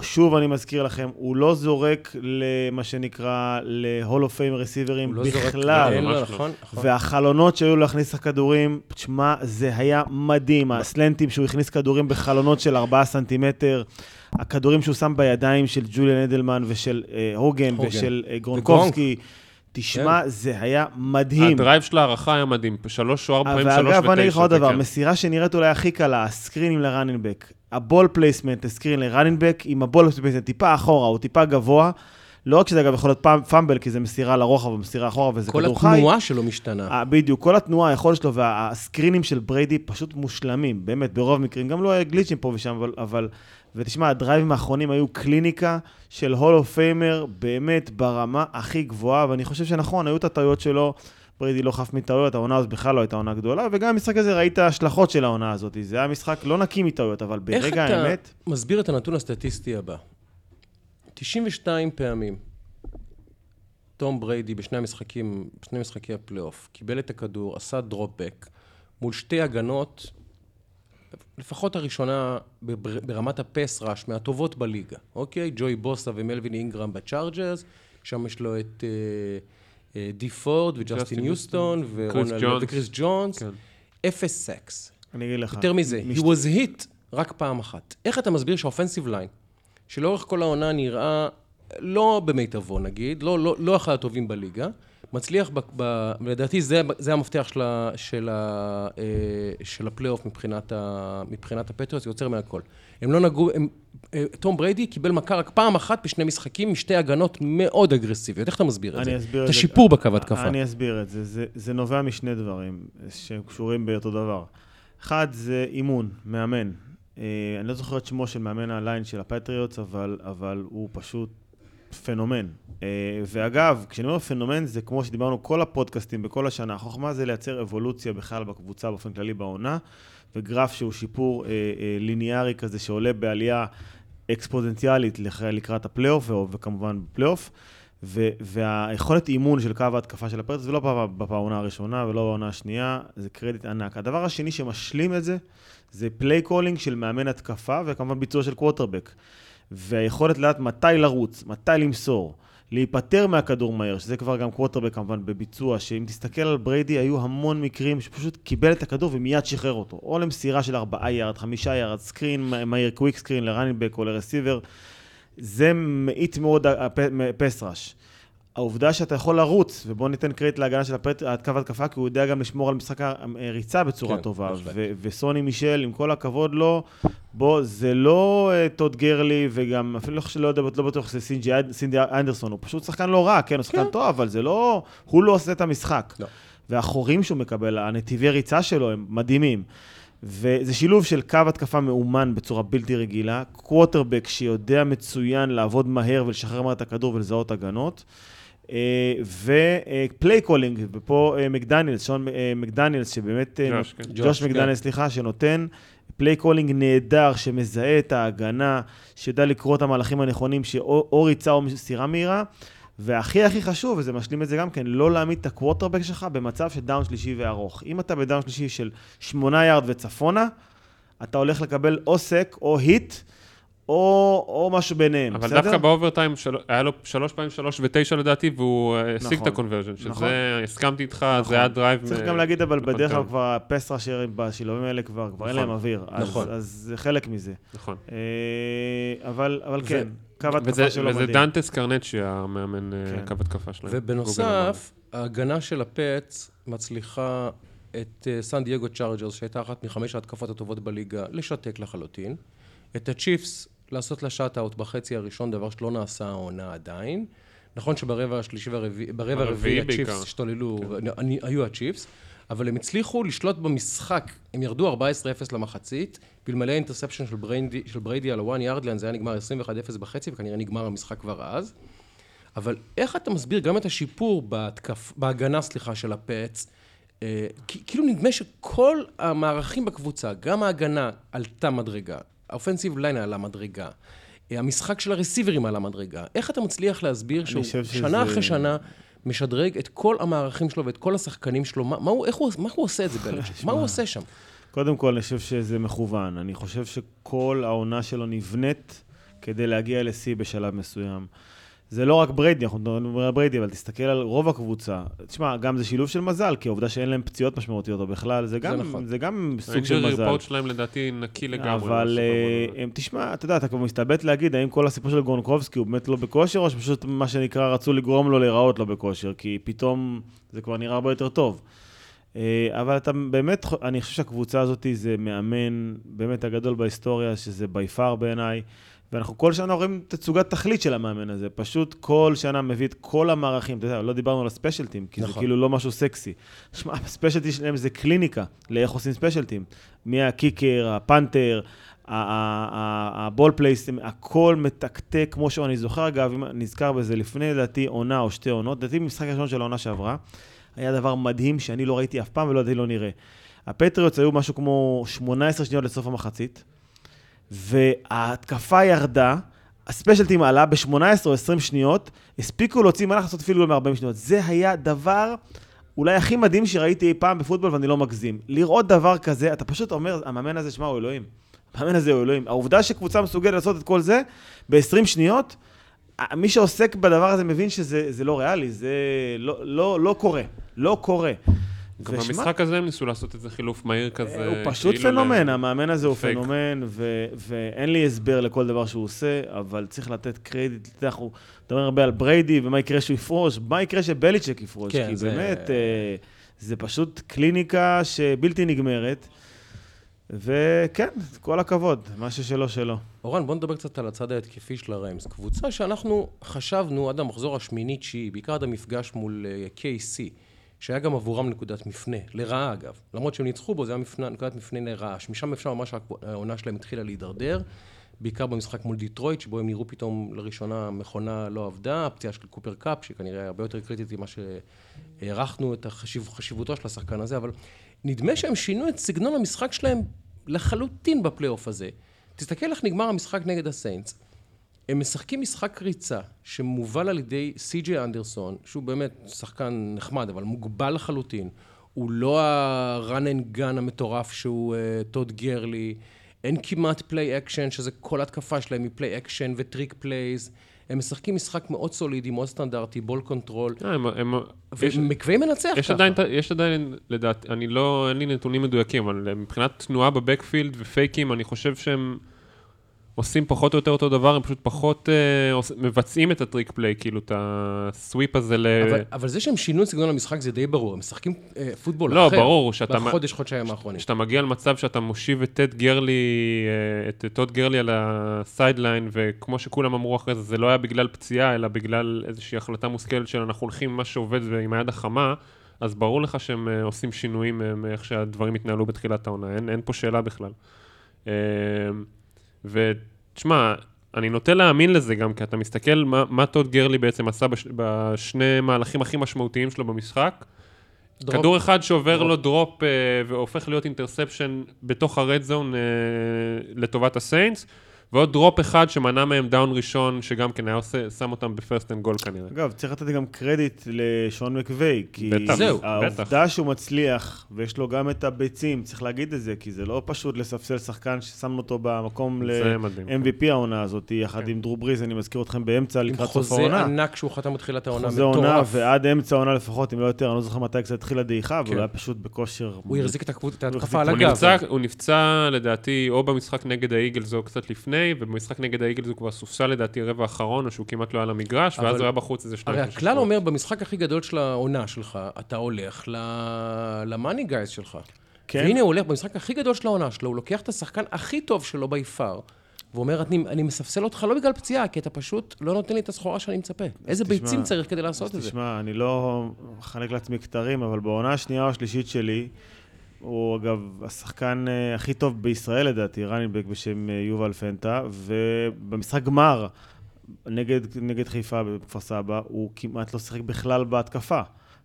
שוב אני מזכיר לכם, הוא לא זורק למה שנקרא ל-Hall of Fame רסיברים לא זורק- בכלל. אין לו, ממש לא. נכון, נכון. והחלונות שהיו להכניס את הכדורים, תשמע, זה היה מדהים. הסלנטים שהוא הכניס כדורים בחלונות של 4 סנטימטר, הכדורים שהוא שם בידיים של ג'וליאן אדלמן ושל אה, הוגן הוגן. ושל אה, גרונקובסקי. תשמע, זה היה מדהים. ה drive של ההארכה היה מדהים, שלוש או ארבע פעמים שלוש ותשע. ואגב, אני אגיד לך עוד זה דבר, כן. מסירה שנראית אולי הכי קלה, הסקרינים לראנינבק. הבול פלייסמנט, הסקרין לראנינבק, עם הבול פלייסמנט טיפה אחורה, הוא טיפה גבוה. לא רק שזה אגב יכול להיות fumble, כי זה מסירה לרוחב ומסירה אחורה, וזה כל כדור חי. התנועה שלו משתנה. אה, בדיוק, כל התנועה, היכולת שלו והסקרינים של בריידי פשוט מושלמים, באמת, ברוב המקרים. גם לא היה גליצ'ים פה ושם, אבל... אבל ותשמע, הדרייבים האחרונים היו קליניקה של Hall of Famer, באמת ברמה הכי גבוהה, ואני חושב שנכון, היו את הטעויות שלו. בריידי לא חף מטעויות, העונה הזאת בכלל לא הייתה עונה גדולה, וגם במשחק הזה ראית השלכות של העונה הזאת. זה היה משחק לא נקי מטעויות, אבל איך ברגע אתה האמת... מסביר את הנתון הסטטיסטי הבא? 92 פעמים תום בריידי בשני המשחקים, בשני משחקי הפלייאוף, קיבל את הכדור, עשה dropback מול שתי הגנות, לפחות הראשונה ברמת ה pass rush, מהטובות בליגה, אוקיי? ג'וי בוסה ומלווין אינגרם בצ'ארג'רס, שם יש לו את אה, אה, די פורד וג'סטין ג'סטין יוסטון. וקריס ג'ונס. כן. אפס סקס. אני אגיד לך... יותר מזה, he was hit רק פעם אחת. איך אתה מסביר שה offensive line, שלאורך כל העונה נראה לא במיטבו נגיד, לא, לא, לא אחד הטובים בליגה, מצליח, ב, ב, לדעתי זה, זה המפתח של, ה, של, ה, אה, של הפלייאוף מבחינת, ה, מבחינת הפטריוטס, זה יוצר מהכל. הם לא נגעו, הם, אה, תום בריידי קיבל מכה רק פעם אחת בשני משחקים משתי הגנות מאוד אגרסיביות. איך אתה מסביר את אני זה? אסביר את את זה. השיפור בקו התקפה. אני אסביר את זה. זה. זה נובע משני דברים שהם קשורים באותו דבר. אחד זה אימון, מאמן. אה, אני לא זוכר את שמו של מאמן ה line של הפטריוטס, אבל, אבל הוא פשוט פנומן. אה, ואגב, כשאני אומר פנומן, זה כמו שדיברנו כל הפודקאסטים בכל השנה. החוכמה זה לייצר אבולוציה בכלל בקבוצה באופן כללי בעונה, וגרף שהוא שיפור אה, אה, ליניארי כזה שעולה בעלייה אקספוזנציאלית לקראת הפלייאוף, וכמובן בפלייאוף. והיכולת אימון של קו ההתקפה של הפץ, זה לא בעונה הראשונה ולא בעונה השנייה, זה קרדיט ענק. הדבר השני שמשלים את זה, זה play calling של מאמן התקפה, וכמובן ביצוע של קווטרבק. והיכולת לדעת מתי לרוץ, מתי למסור, להיפטר מהכדור מהר, שזה כבר גם קווטרבק כמובן בביצוע, שאם תסתכל על בריידי, היו המון מקרים שפשוט קיבל את הכדור ומיד שחרר אותו. או למסירה של ארבעה יארד, חמישה יארד, screen מהיר, quick screen ל running back או ל receiver. זה מאיט מאוד pass rush. העובדה שאתה יכול לרוץ, ובואו ניתן קרדיט להגנה של הקו התקפה, כי הוא יודע גם לשמור על משחק הריצה בצורה כן, טובה. ו- וסוני מישל, עם כל הכבוד לו, בוא, זה לא uh, טוד גרלי, וגם אפילו לא יודע, לא בטוח שזה סי ג'יי, סי ג'יי אנדרסון, הוא פשוט שחקן לא רע, כן, הוא שחקן כן. טוב, אבל זה לא, הוא לא עושה את המשחק. לא. והחורים שהוא מקבל, הנתיבי ריצה שלו הם מדהימים. וזה שילוב של קו התקפה מאומן בצורה בלתי רגילה, קווטרבק שיודע מצוין לעבוד מהר ולשחרר מהר את הכדור ולזהות הגנות. אה, ו play calling, ופה אה, מקדניאלס, שון אה, מקדניאלס, שבאמת, ג'וש, כן. ג'וש מקדניאלס, כן. סליחה, שנותן play calling נהדר, שמזהה את ההגנה, שיודע לקרוא את המהלכים הנכונים, שאו ריצה או מסירה מהירה. והכי הכי חשוב, וזה משלים את זה גם כן, לא להעמיד את הקווטרבק שלך במצב של down שלישי וארוך. אם אתה ב down שלישי של שמונה יארד וצפונה, אתה הולך לקבל או sack או hit. או, או משהו ביניהם, אבל בסדר? אבל דווקא ב overtime של... היה לו שלוש פעמים שלוש ותשע לדעתי, והוא אה, השיג נכון, את ה conversion, שזה, נכון. הסכמתי איתך, נכון. זה היה דרייב... צריך מ... גם להגיד, אבל בדרך כלל כבר הפס ראשרים בשילובים האלה כבר, כבר נכון. אין להם אוויר, נכון. אז, אז זה חלק מזה. נכון. אה, אבל, אבל כן, קו התקפה שלו מדהים. וזה דנטס קרנצ'י, המאמן אה, כן. קו התקפה שלהם. ובנוסף, ההגנה של הפץ מצליחה את סן דייגו צ'ארג'רס, שהייתה אחת מחמש ההתקפות הטובות בליגה, לשתק לחלוטין. את הצ'יפס לעשות לה shutout בחצי הראשון, דבר שלא נעשה העונה עדיין. נכון שברבע השלישי והרביעי, ברבע הרביעי הצ'יפס השתוללו, כן. היו הצ'יפס, אבל הם הצליחו לשלוט במשחק, הם ירדו 14-0 למחצית, ואלמלא ה interception של, של בריידי על ה one yard line זה היה נגמר 21-0 בחצי, וכנראה נגמר המשחק כבר אז. אבל איך אתה מסביר גם את השיפור בהתקף, בהגנה, סליחה, של הפטס? אה, כאילו נדמה שכל המערכים בקבוצה, גם ההגנה עלתה מדרגה, ה offensive line עלה מדרגה. אה, המשחק של הרסיברים עלה מדרגה. איך אתה מצליח להסביר שהוא שנה שזה... אחרי שנה משדרג את כל המערכים שלו ואת כל השחקנים שלו? מה, מה, הוא, הוא, מה הוא עושה את זה בליצ'יק? מה הוא עושה שם? קודם כל, אני חושב שזה מכוון. אני חושב שכל העונה שלו נבנית כדי להגיע לשיא בשלב מסוים. זה לא רק בריידי, אנחנו מדברים על בריידי, אבל תסתכל על רוב הקבוצה. תשמע, גם זה שילוב של מזל, כי העובדה שאין להם פציעות משמעותיות או בכלל, זה גם, זה נכון. זה גם סוג של מזל. ה injury report שלהם לדעתי נקי לגמרי. אבל אה, הם, תשמע, אתה יודע, אתה כבר מתלבט להגיד, האם כל הסיפור של גרונקובסקי הוא באמת לא בכושר, או שפשוט מה שנקרא רצו לגרום לו להיראות לא בכושר, כי פתאום זה כבר נראה הרבה יותר טוב. אה, אבל אתה באמת, אני חושב שהקבוצה הזאת זה מאמן באמת הגדול בהיסטוריה, שזה by far בעיניי. ואנחנו כל שנה רואים תצוגת תכלית של המאמן הזה. פשוט כל שנה מביא את כל המערכים. אתה יודע, לא דיברנו על ה special teams, כי נכון. זה כאילו לא משהו סקסי. שמע, ה special teams שלהם זה קליניקה לאיך עושים special teams. מה kicker, ה punter, ה ball place, הכל מתקתק כמו שאני זוכר, אגב, אם נזכר בזה לפני, לדעתי, עונה או שתי עונות, לדעתי במשחק הראשון של העונה שעברה, היה דבר מדהים שאני לא ראיתי אף פעם ולא ידעתי לא נראה. הפטריוטס היו משהו כמו 18 שניות לסוף המחצית. וההתקפה ירדה, הספיישלטים עלה ב-18 או 20 שניות, הספיקו להוציא מהלך לעשות אפילו מ-40 שניות. זה היה דבר אולי הכי מדהים שראיתי אי פעם בפוטבול, ואני לא מגזים. לראות דבר כזה, אתה פשוט אומר, המאמן הזה, שמע, הוא אלוהים. המאמן הזה הוא אלוהים. העובדה שקבוצה מסוגלת לעשות את כל זה ב-20 שניות, מי שעוסק בדבר הזה מבין שזה לא ריאלי, זה לא, לא, לא קורה. לא קורה. גם במשחק הזה הם ניסו לעשות איזה חילוף מהיר כזה. הוא פשוט כאילו פנומן, המאמן הזה הוא פנומן, ואין לי הסבר לכל דבר שהוא עושה, אבל צריך לתת קרדיט. אנחנו מדברים הרבה על בריידי, ומה יקרה שהוא יפרוש, מה יקרה שבליצ'ק יפרוש, כן, כי באמת, אה, זה פשוט קליניקה שבלתי נגמרת. וכן, כל הכבוד, מה ששלו שלו. אורן, בוא נדבר קצת על הצד ההתקפי של הריימס. קבוצה שאנחנו חשבנו עד המחזור השמיני-תשיעי, בעיקר עד המפגש מול אה, אה, KC, שהיה גם עבורם נקודת מפנה, לרעה אגב. למרות שהם ניצחו בו, זה היה מפנה, נקודת מפנה לרעה. שמשם אפשר ממש העונה שלהם התחילה להידרדר, בעיקר במשחק מול דיטרויט, שבו הם נראו פתאום לראשונה מכונה לא עבדה, הפציעה של קופר קאפ, שכנראה הרבה יותר קריטית ממה שהערכנו את החשיב, חשיבותו של השחקן הזה, אבל נדמה שהם שינו את סגנון המשחק שלהם לחלוטין בפלייאוף הזה. תסתכל איך נגמר המשחק נגד הסיינטס. הם משחקים משחק ריצה שמובל על ידי סי.ג'יי אנדרסון, שהוא באמת שחקן נחמד, אבל מוגבל לחלוטין. הוא לא ה-run and gun המטורף שהוא אה, טוד גרלי. אין כמעט play action, שזה כל התקפה שלהם מ play action ו trick plays. הם משחקים משחק מאוד סולידי, מאוד סטנדרטי, ball control. אה, הם- מנצח יש ככה. עדיין, יש עדיין, לדעתי, אני לא, אין לי נתונים מדויקים, אבל מבחינת תנועה ב backfield ופייקים, אני חושב שהם עושים פחות או יותר אותו דבר, הם פשוט פחות אה, עוש, מבצעים את ה trick play, כאילו את ה sweep הזה ל... אבל, אבל זה שהם שינו את סגנון המשחק זה די ברור, הם משחקים אה, פוטבול לא, אחר. ברור, שאתה- בחודש, חודשיים האחרונים. כשאתה מגיע למצב שאתה מושיב את טד גרלי, אה, את טוד גרלי על ה sideline, וכמו שכולם אמרו אחרי זה, זה לא היה בגלל פציעה, אלא בגלל איזושהי החלטה מושכלת של אנחנו הולכים עם מה שעובד ועם היד החמה, אז ברור לך שהם אה, עושים שינויים אה, מאיך שהדברים התנהלו בתחילת העונה, אין, אין פה שאלה בכלל. אה, ותשמע, אני נוטה להאמין לזה גם, כי אתה מסתכל מה, מה טוד גרלי בעצם עשה בש, בשני מהלכים הכי משמעותיים שלו במשחק, drop. כדור אחד שעובר drop. לו drop אה, והופך להיות interception בתוך ה red zone אה, לטובת הסיינטס, ועוד drop אחד שמנע מהם דאון ראשון, שגם כן היה עושה, שם אותם ב first and goal כנראה. אגב, צריך לתת גם קרדיט לשון מקווי, כי בטח, זהו, העובדה שהוא מצליח, ויש לו גם את הביצים, צריך להגיד את זה, כי זה לא פשוט לספסל שחקן ששמנו אותו במקום. ל-MVP העונה הזאת, יחד כן. עם דרו בריז, אני מזכיר אתכם באמצע, עם לקראת סוף חוזה העונה. ענק שהוא חתם בתחילת העונה, חוזה עונה, מטורף. ועד אמצע העונה לפחות, אם לא יותר, אני לא זוכר מתי קצת התחילה דעיכה, אבל כן. הוא היה פשוט בכושר... הוא החזיק את ההתקפה על הגב. הוא נפצע לדעתי או במשחק נגד האיגלס או קצת לפני, ובמשחק נגד האיגלס הוא כבר סופסל לדעתי רבע האחרון, או שהוא כמעט לא היה למגרש, ואז הוא היה בחוץ איזה שניים. הרי הכלל. אומר, במשחק הכי גדול של העונה שלך, אתה הולך ל- למאני גייז שלך. כן. והנה הוא הולך, במשחק הכי גדול של העונה שלו, הוא לוקח את השחקן הכי טוב שלו בי פאר, ואומר, אני, אני מספסל אותך לא בגלל פציעה, כי אתה פשוט לא נותן לי את הסחורה שאני מצפה. איזה תשמע, ביצים צריך כדי לעשות את זה? תשמע, אני לא מחלק לעצמי כתרים, אבל בעונה השנייה או השלישית שלי, הוא אגב השחקן אה, הכי טוב בישראל לדעתי, רנינבק בשם אה, יובל פנטה, ובמשחק גמר נגד, נגד חיפה בכפר סבא, הוא כמעט לא שיחק בכלל בהתקפה.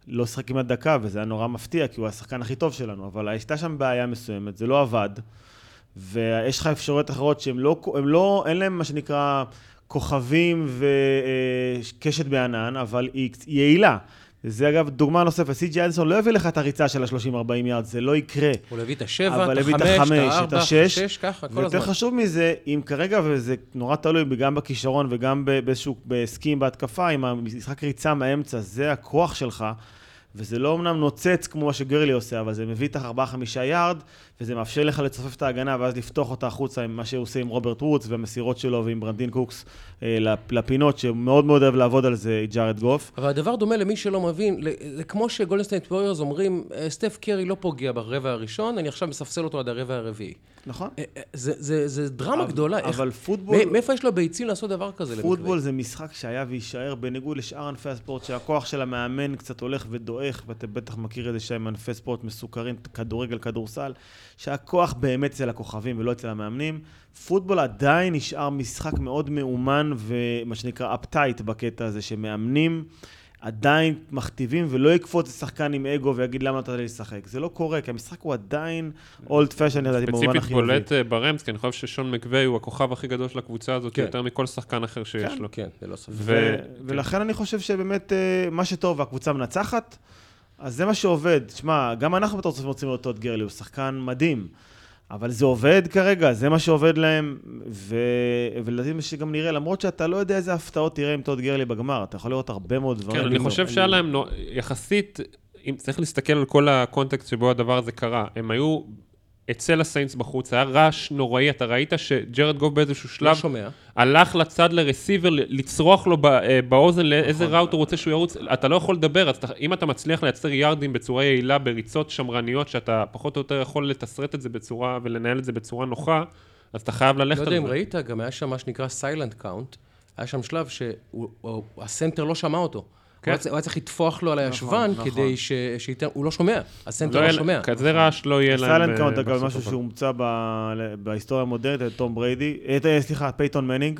לא שיחק כמעט דקה, וזה היה נורא מפתיע, כי הוא השחקן הכי טוב שלנו, אבל הייתה שם בעיה מסוימת, זה לא עבד, ויש לך אפשרויות אחרות שהן לא, הם לא, אין להם מה שנקרא כוכבים וקשת בענן, אבל היא יעילה. וזה אגב דוגמה נוספת, סי.ג'י אנסון לא יביא לך את הריצה של ה-30-40 יארד, זה לא יקרה. הוא הביא את השבע, את החמש, את החמש, את השש, השש, ככה, כל ויותר הזמן. חשוב מזה, אם כרגע, וזה נורא תלוי גם בכישרון וגם באיזשהו בסקים בהתקפה, אם המשחק ריצה מהאמצע, זה הכוח שלך, וזה לא אמנם נוצץ כמו מה שגרלי עושה, אבל זה מביא איתך 4-5 יארד, וזה מאפשר לך לצופף את ההגנה, ואז לפתוח אותה החוצה עם מה שהוא עושה עם רוברט וודס והמסירות שלו ועם ברנדין קוקס אה, לפ- לפינות, שמאוד מאוד אוהב לעבוד על זה, ג'ארד גוף. אבל הדבר דומה למי שלא מבין, זה כמו שגולדסטייט ווריורס אומרים, "אה, סטף קרי לא פוגע ברבע הראשון, אני עכשיו מספסל אותו עד הרבע הרביעי. נכון? אה, אה, זה- זה זה דרמה אבל- גדולה, איך- אבל פוטבול... מא- מאיפה יש לו ביצים לעשות דבר כזה? פוטבול זה משחק שהיה ויישאר בניגוד לשאר ענפי הספורט, שהכוח של המאמן קצת הולך ודועך, ואתה בטח מכיר את זה שהם ענפי ספורט מסוכרים, כדורגל, כדורסל, שהכוח באמת אצל הכוכבים ולא אצל המאמנים. פוטבול עדיין נשאר משחק מאוד מאומן ומה שנקרא אפטייט בקטע הזה, שמאמנים עדיין מכתיבים ולא יקפוץ לשחקן עם אגו ויגיד למה נתת לי לשחק. זה לא קורה, כי המשחק הוא עדיין אולד פשן, לדעתי, במובן ספציפית החיובי. בולט אה, ברמס, כי אני חושב ששון מקווי הוא הכוכב הכי גדול של הקבוצה הזאת, כן. יותר מכל שחקן אחר שיש כן. לו. כן, ללא ספק. ו- ו- כן. ולכן אני חושב שבאמת אה, מה שטוב והקבוצה מנצחת, אז זה מה שעובד. תשמע, גם אנחנו בתור צופים רוצים לראות את גרלי, הוא שחקן מדהים. אבל זה עובד כרגע, זה מה שעובד להם, ו... ולדעתי מה שגם נראה, למרות שאתה לא יודע איזה הפתעות תראה עם טוד גרלי בגמר, אתה יכול לראות הרבה מאוד דברים. כן, אני חושב שהיה להם יחסית, אם צריך להסתכל על כל הקונטקסט שבו הדבר הזה קרה, הם היו אצל הסיינטס בחוץ, היה רעש נוראי, אתה ראית שג'ארד גוף באיזשהו לא שלב שומע. הלך לצד ל receiver, לצרוח לו אה, באוזן לאיזה נכון. route הוא רוצה שהוא ירוץ, אתה לא יכול לדבר, אז אתה- אם אתה מצליח לייצר יארדים בצורה יעילה, בריצות שמרניות, שאתה פחות או יותר יכול לתסרט את זה בצורה ולנהל את זה בצורה נוחה, אז אתה חייב לא ללכת יודע על אם זה. ראית, גם היה שם מה שנקרא silent count. היה שם שלב שהסנטר לא שמע אותו. כן. הוא היה צריך- הוא היה צריך לטפוח לו על הישבן נכון. כדי ש- שייתן, הוא לא שומע, הסנטר לא לא יהיה- שומע. כזה רעש לא יהיה להם. silent ב- count, אגב, משהו שהומצא ב- בהיסטוריה המודרנית, את תום בריידי, את, אה, סליחה, פייתון מנינג.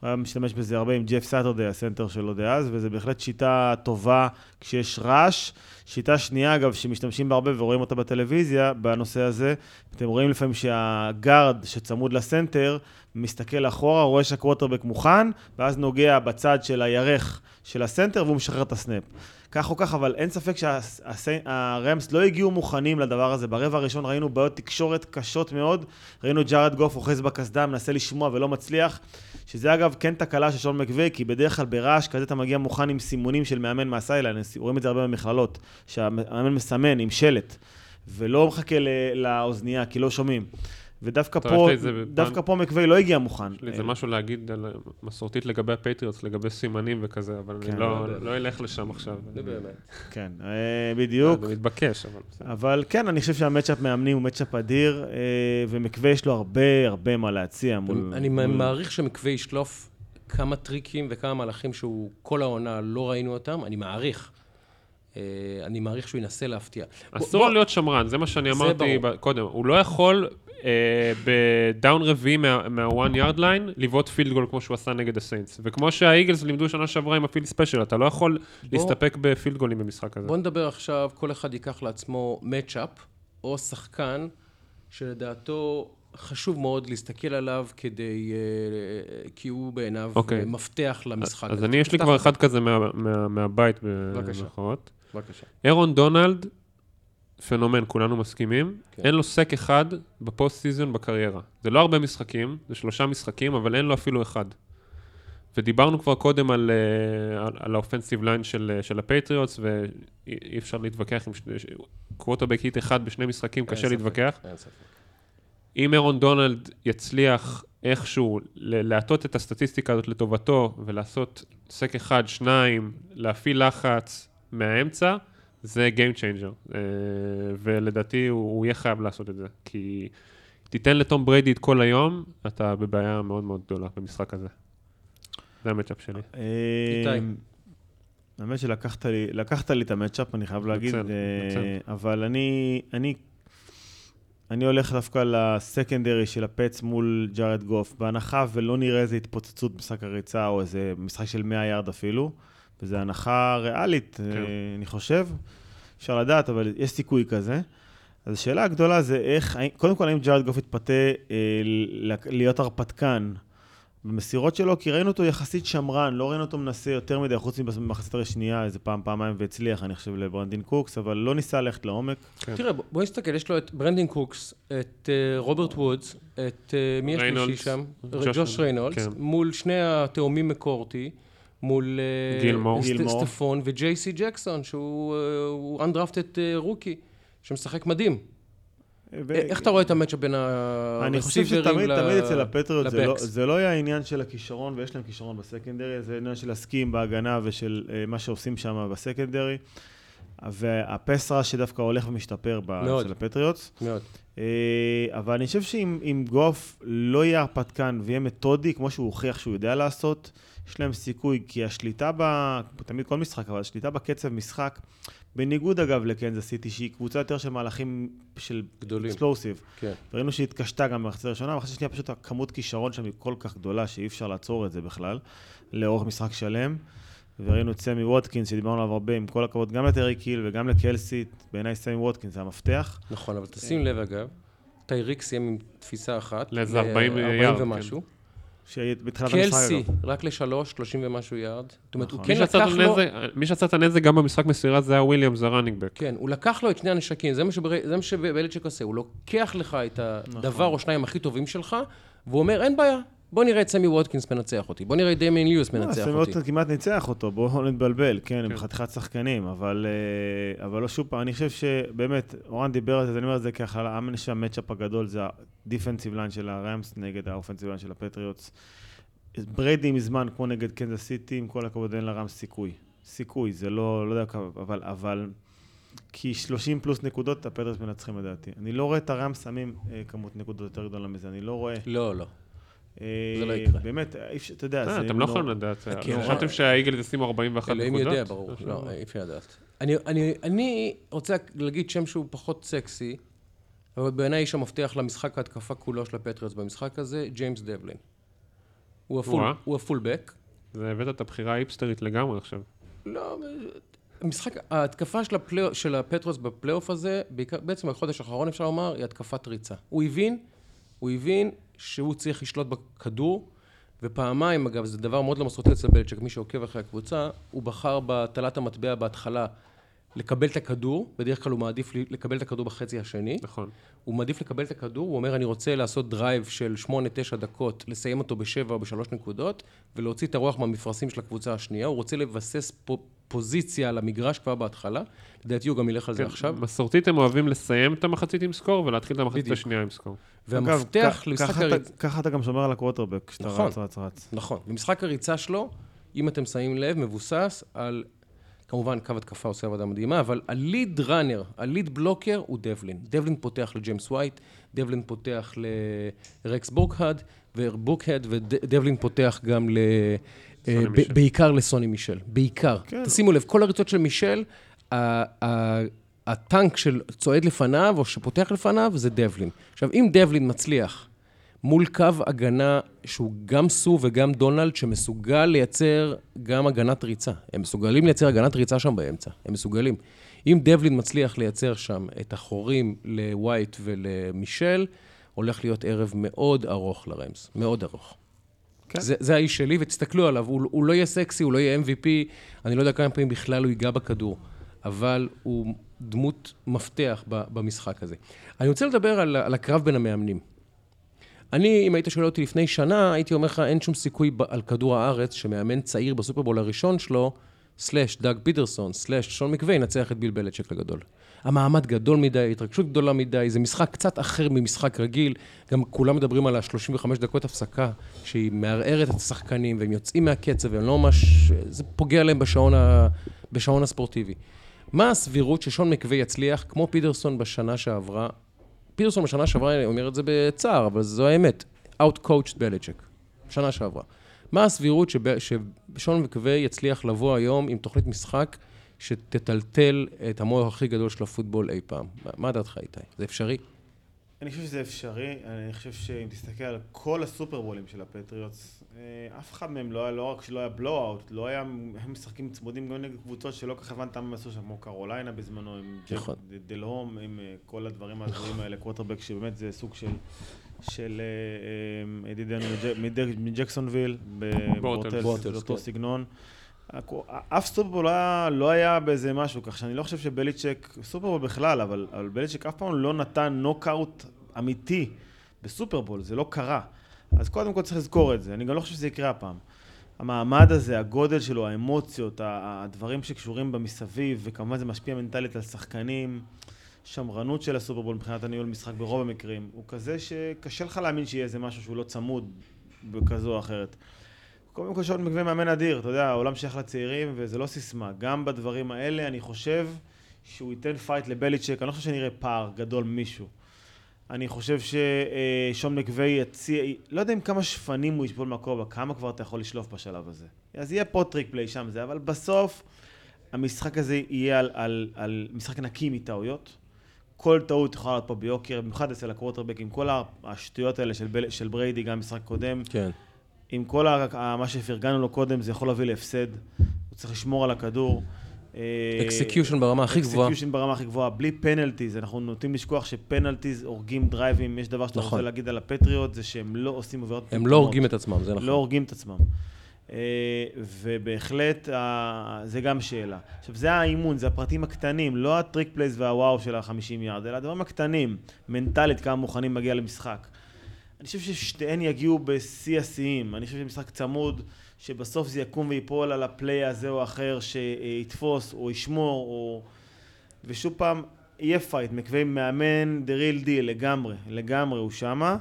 הוא היה משתמש בזה הרבה עם ג'ף סאטרדי, הסנטר שלו דאז, וזו בהחלט שיטה טובה כשיש רעש. שיטה שנייה, אגב, שמשתמשים בה הרבה ורואים אותה בטלוויזיה, בנושא הזה, אתם רואים לפעמים שהגארד שצמוד לסנטר, מסתכל אחורה, רואה שהקווטרבק מוכן, ואז נוגע בצד של הירך של הסנטר והוא משחרר את ה snap. כך או כך, אבל אין ספק שהרמס לא הגיעו מוכנים לדבר הזה. ברבע הראשון ראינו בעיות תקשורת קשות מאוד. ראינו ג'ארד גוף אוחז בקסדה, מנסה לשמוע ולא מצליח. שזה אגב כן תקלה של שון מקווי, כי בדרך כלל ברעש כזה אתה מגיע מוכן עם סימונים של מאמן מהסיילן, רואים את זה הרבה במכללות, שהמאמן מסמן עם שלט, ולא מחכה לאוזנייה, כי לא שומעים. ודווקא פה, דווקא פה מקווי לא הגיע מוכן. יש לי איזה משהו להגיד מסורתית לגבי הפטריוטס, לגבי סימנים וכזה, אבל כן, אני לא, לא, לא אלך לשם עכשיו. זה באמת. כן, אה, בדיוק. זה מתבקש, אבל... אבל כן, אני חושב שה matchup מאמנים הוא matchup אדיר, אה, ומקווי יש לו הרבה הרבה מה להציע מול... אני מעריך שמקווי ישלוף כמה טריקים וכמה מהלכים שהוא כל העונה לא ראינו אותם, אני מעריך. אה, אני מעריך שהוא ינסה להפתיע. אסור לו להיות שמרן, זה מה שאני אמרתי קודם. הוא לא יכול אה, בדאון רביעי מה-one yard line, לבעוט field goal כמו שהוא עשה נגד הסיינטס. וכמו שהאיגלס לימדו שנה שעברה עם ה Philly Special, אתה לא יכול להסתפק ב field גולים במשחק הזה. בוא נדבר עכשיו, כל אחד ייקח לעצמו matchup, או שחקן, שלדעתו חשוב מאוד להסתכל עליו כדי, אה, כי הוא בעיניו okay. אוקיי. מפתח למשחק. אז אני, יש לי כבר אחד כזה מהבית, במירכאות. בבקשה. אירון דונלד פנומן, כולנו מסכימים. כן. אין לו sack אחד ב post season בקריירה. זה לא הרבה משחקים, זה שלושה משחקים, אבל אין לו אפילו אחד. ודיברנו כבר קודם על, אה, על, על ה offensive line של, של הפטריוטס, ואי אפשר להתווכח עם quarterback hit אחד בשני משחקים, קשה ספק, להתווכח. אין ספק. אם ארון דונלד יצליח איכשהו להטות את הסטטיסטיקה הזאת לטובתו, ולעשות sack אחד, שניים, להפעיל לחץ מהאמצע, זה Game Changer, אה, ולדעתי הוא, הוא יהיה חייב לעשות את זה, כי תיתן לתום בריידי את כל היום, אתה בבעיה מאוד מאוד גדולה במשחק הזה. זה המצ'אפ שלי. אה, איתי. האמת שלקחת לי, לקחת לי את המצ'אפ, אני חייב להגיד, אה, אבל אני, אני, אני הולך דווקא לסקנדרי של הפץ מול ג'ארד גוף, בהנחה ולא נראה איזה התפוצצות במשחק הריצה או איזה משחק של 100 יארד אפילו. וזו הנחה ריאלית, כן. אה, אני חושב. אפשר לדעת, אבל יש סיכוי כזה. אז השאלה הגדולה זה איך, קודם כל, האם ג'ארד גוף יתפתה אה, להיות הרפתקן במסירות שלו? כי ראינו אותו יחסית שמרן, לא ראינו אותו מנסה יותר מדי, חוץ מבמחצית השנייה, איזה פעם, פעמיים והצליח, אני חושב, לברנדין קוקס, אבל לא ניסה ללכת לעומק. כן. תראה, בוא נסתכל, יש לו את ברנדין קוקס, את uh, רוברט וודס, את uh, מי יש לי שם? ג'וש ריינולדס, כן. מול שני התאומים מקורטי. מול אה, גילמור. סטפון וג'יי סי ג'קסון, שהוא undrafted אה, rookie, שמשחק מדהים. ו... איך אתה רואה את ה matchup בין ה receivers אני חושב שתמיד תמיד אצל הפטריוטס זה, לא, זה לא היה עניין של הכישרון, ויש להם כישרון ב secondary, זה עניין של הסכים בהגנה ושל מה שעושים שם ב secondary. והפס ראש שדווקא הולך ומשתפר אצל הפטריוטס. מאוד. אבל אני חושב שאם גוף לא יהיה הרפתקן ויהיה מתודי, כמו שהוא הוכיח שהוא יודע לעשות, יש להם סיכוי, כי השליטה ב... תמיד כל משחק, אבל השליטה בקצב משחק, בניגוד אגב לקנזס סיטי, שהיא קבוצה יותר של מהלכים של גדולים. explosive. כן. וראינו שהיא התקשתה גם במחצית הראשונה, במחצית השנייה פשוט הכמות כישרון שם היא כל כך גדולה, שאי אפשר לעצור את זה בכלל, לאורך משחק שלם. וראינו את סמי ווטקינס, שדיברנו עליו הרבה, עם כל הכבוד, גם לטייריק היל וגם לקלסי, בעיניי סמי ווטקינס זה המפתח. נכון, אבל תשים לב אגב, טייריק סיים עם תפיסה אחת. לאיזה 40 יארד. ומשהו. כן. בתחילת המשחק. קלסי, רק לשלוש, שלושים ומשהו יארד. זאת אומרת, הוא נכון. כן לקח לו... מי שעשה את הנזק גם במשחק מסירה זה היה וויליאמס, ה running back. כן, הוא לקח לו את שני הנשקים, זה מה שבליצ'ק עושה, הוא לוקח לך את הדבר נכון. או שניים הכי טובים שלך, והוא אומר, אין בעיה, בוא נראה את סמי ווטקינס מנצח אותי, בוא נראה את דמיאן וויליאמס מנצח אותי. סמי וודקינס כמעט ניצח אותו, בואו לא נתבלבל, כן, עם כן. חתיכת שחקנים, אבל אה, לא שוב פעם, אני חושב שבאמת, אורן דיבר על זה, אז אני אומר את זה ככה, האמת שה matchup הגדול זה ה defensive line של הרמס נגד ה offensive line של הפטריוטס. בריידי מזמן, כמו נגד קנזס סיטי, עם כל הכבוד אין לרמס סיכוי. סיכוי, זה לא, לא יודע כמה, אבל, אבל... כי 30 פלוס נקודות, הפטריוטס מנצחים לדעתי. אני לא רואה את הרמס שמים אה, כמות נקודות יותר גדולה מזה, אני לא רואה... לא, לא. אה, זה לא יקרה. באמת, אתה יודע, אה, זה... אתם לא יכולים לדעת. חשבתם שהאיגלס ישימו 41 נקודות? אלוהים יודע, ברור. לא, אי אפשר לדעת. אני רוצה להגיד שם שהוא פחות סקסי, אבל בעיניי איש המפתח למשחק ההתקפה כולו של הפטריוטס במשחק הזה, ג'יימס דבלין. הוא ה fullback. זה הבאת את הבחירה ההיפסטרית לגמרי עכשיו. לא, המשחק, ההתקפה של, הפלי, של הפטריוטס בפלייאוף הזה, בעיקר, בעצם בחודש האחרון אפשר לומר, היא התקפת ריצה. הוא הבין, הוא הבין שהוא צריך לשלוט בכדור, ופעמיים, אגב, זה דבר מאוד לא מסורתי אצל בליצ'ק, מי שעוקב אחרי הקבוצה, הוא בחר בטלת המטבע בהתחלה לקבל את הכדור, בדרך כלל הוא מעדיף לקבל את הכדור בחצי השני. נכון. הוא מעדיף לקבל את הכדור, הוא אומר, אני רוצה לעשות drive של 8-9 דקות, לסיים אותו בשבע או בשלוש נקודות, ולהוציא את הרוח מהמפרשים של הקבוצה השנייה. הוא רוצה לבסס פו, פוזיציה על המגרש כבר בהתחלה. לדעתי הוא גם ילך על זה כן, עכשיו. מסורתית הם אוהבים לסיים את המחצית עם score ולהתחיל את המחצית. השנייה עם score. והמפתח למשחק הריצה... ככה אתה גם שומר על הקווטרבק, כשאתה נכון. רץ, רץ, רץ. נכון. ומשחק הריצה שלו, אם אתם שמים לב, מבוסס על... כמובן, קו התקפה עושה עבודה מדהימה, אבל ה lead runner, ה lead blocker הוא דבלין. דבלין פותח לג'יימס ווייט, דבלין פותח לרקס בורקהד, ובורקהד, ודבלין פותח גם ל... אה, מישל. בעיקר לסוני מישל, בעיקר. כן. תשימו לב, כל הריצות של מישל, הטנק של צועד לפניו, או שפותח לפניו, זה דבלין. עכשיו, אם דבלין מצליח מול קו הגנה שהוא גם סו וגם דונלד, שמסוגל לייצר גם הגנת ריצה. הם מסוגלים לייצר הגנת ריצה שם באמצע, הם מסוגלים. אם דבלין מצליח לייצר שם את החורים לווייט ולמישל, הולך להיות ערב מאוד ארוך לרמס, מאוד ארוך. כן. זה, זה האיש שלי, ותסתכלו עליו, הוא, הוא לא יהיה סקסי, הוא לא יהיה MVP, אני לא יודע כמה פעמים בכלל הוא ייגע בכדור, אבל הוא דמות מפתח ב- במשחק הזה. אני רוצה לדבר על, על הקרב בין המאמנים. אני, אם היית שואל אותי לפני שנה, הייתי אומר לך, אין שום סיכוי ב- על כדור הארץ שמאמן צעיר בסופרבול הראשון שלו, סלאש דאג פיטרסון, סלאש שון מקווי, ינצח את ביל בלצ'ק לגדול. המעמד גדול מדי, התרגשות גדולה מדי, זה משחק קצת אחר ממשחק רגיל. גם כולם מדברים על ה-35 דקות הפסקה, שהיא מערערת את השחקנים, והם יוצאים מהקצב, והם לא ממש... זה פוגע להם בשעון, ה... בשעון הספורטיבי. מה הסבירות ששון מקווי יצליח, כמו פיטרסון בשנה שעברה, פיטרסון בשנה שעברה, אני אומר את זה בצער, אבל זו האמת, Out-coached בלצ'ק, שנה שעברה. מה הסבירות שב, ששון מקווי יצליח לבוא היום עם תוכנית משחק שתטלטל את המוח הכי גדול של הפוטבול אי פעם? מה- דעתך איתי? זה אפשרי? אני חושב שזה אפשרי, אני חושב שאם תסתכל על כל הסופרבולים של הפטריוטס, אה, אף אחד מהם לא היה, לא רק שלא היה blowout, לא היה, הם משחקים צמודים גם נגד קבוצות שלא כל כך הבנת מה הם עשו שם, כמו קרוליינה בזמנו, עם ג'ק נכון. דלהום, עם אה, כל הדברים ההזויים האלה, קווטרבק, שבאמת זה סוג של, של אה, ידידנו מג'- מג'- מג'קסונוויל, בבורטלס, בורטלס, זה אותו כן. סגנון. אף סופרבול לא לא היה באיזה משהו, כך שאני לא חושב שבליצ'ק, סופרבול בכלל, אבל, אבל בליצ'ק אף פעם לא נתן נוקאוט אמיתי בסופרבול, זה לא קרה. אז קודם כל צריך לזכור את זה, אני גם לא חושב שזה יקרה הפעם. המעמד הזה, הגודל שלו, האמוציות, הדברים שקשורים במסביב, וכמובן זה משפיע מנטלית על שחקנים, שמרנות של הסופרבול מבחינת הניהול משחק ברוב המקרים, הוא כזה שקשה לך להאמין שיהיה איזה משהו שהוא לא צמוד בכזו או אחרת. קודם כל שון מקווה מאמן אדיר, אתה יודע, העולם שייך לצעירים וזה לא סיסמה. גם בדברים האלה אני חושב שהוא ייתן פייט לבליצ'ק, אני לא חושב שנראה פער גדול ממישהו. אני חושב ששון מקוויי יציע, לא יודע עם כמה שפנים הוא ישלוף מהכובע, כמה כבר אתה יכול לשלוף בשלב הזה. אז יהיה פה trick play שם זה, אבל בסוף המשחק הזה יהיה על, על, על משחק נקי מטעויות. כל טעות יכולה להיות פה ביוקר, במיוחד אצל הקווטרבק, עם כל השטויות האלה של, בל, של בריידי, גם משחק קודם. כן. עם כל ה, מה שפרגנו לו קודם, זה יכול להביא להפסד. הוא צריך לשמור על הכדור. execution ברמה הכי גבוהה. execution ברמה הכי גבוהה, בלי penalties. אנחנו נוטים לשכוח ש penalties הורגים drive־ים. יש דבר שאתה נכון. רוצה להגיד על הפטריוטס, זה שהם לא עושים עבירות הם. לא הורגים את עצמם, זה נכון. לא הורגים את עצמם. אה, ובהחלט, אה, זה גם שאלה. עכשיו, זה האימון, זה הפרטים הקטנים, לא ה trick plays וה wow של ה-50 יארד, אלא הדברים הקטנים, מנטלית, כמה מוכנים להגיע למשחק. אני חושב ששתיהן יגיעו בשיא השיאים. אני חושב שמשחק צמוד, שבסוף זה יקום ויפול על ה play הזה או אחר, שיתפוס או ישמור, או... ושוב פעם, יהיה fight, מקוויי מאמן the real deal לגמרי, לגמרי הוא שמה.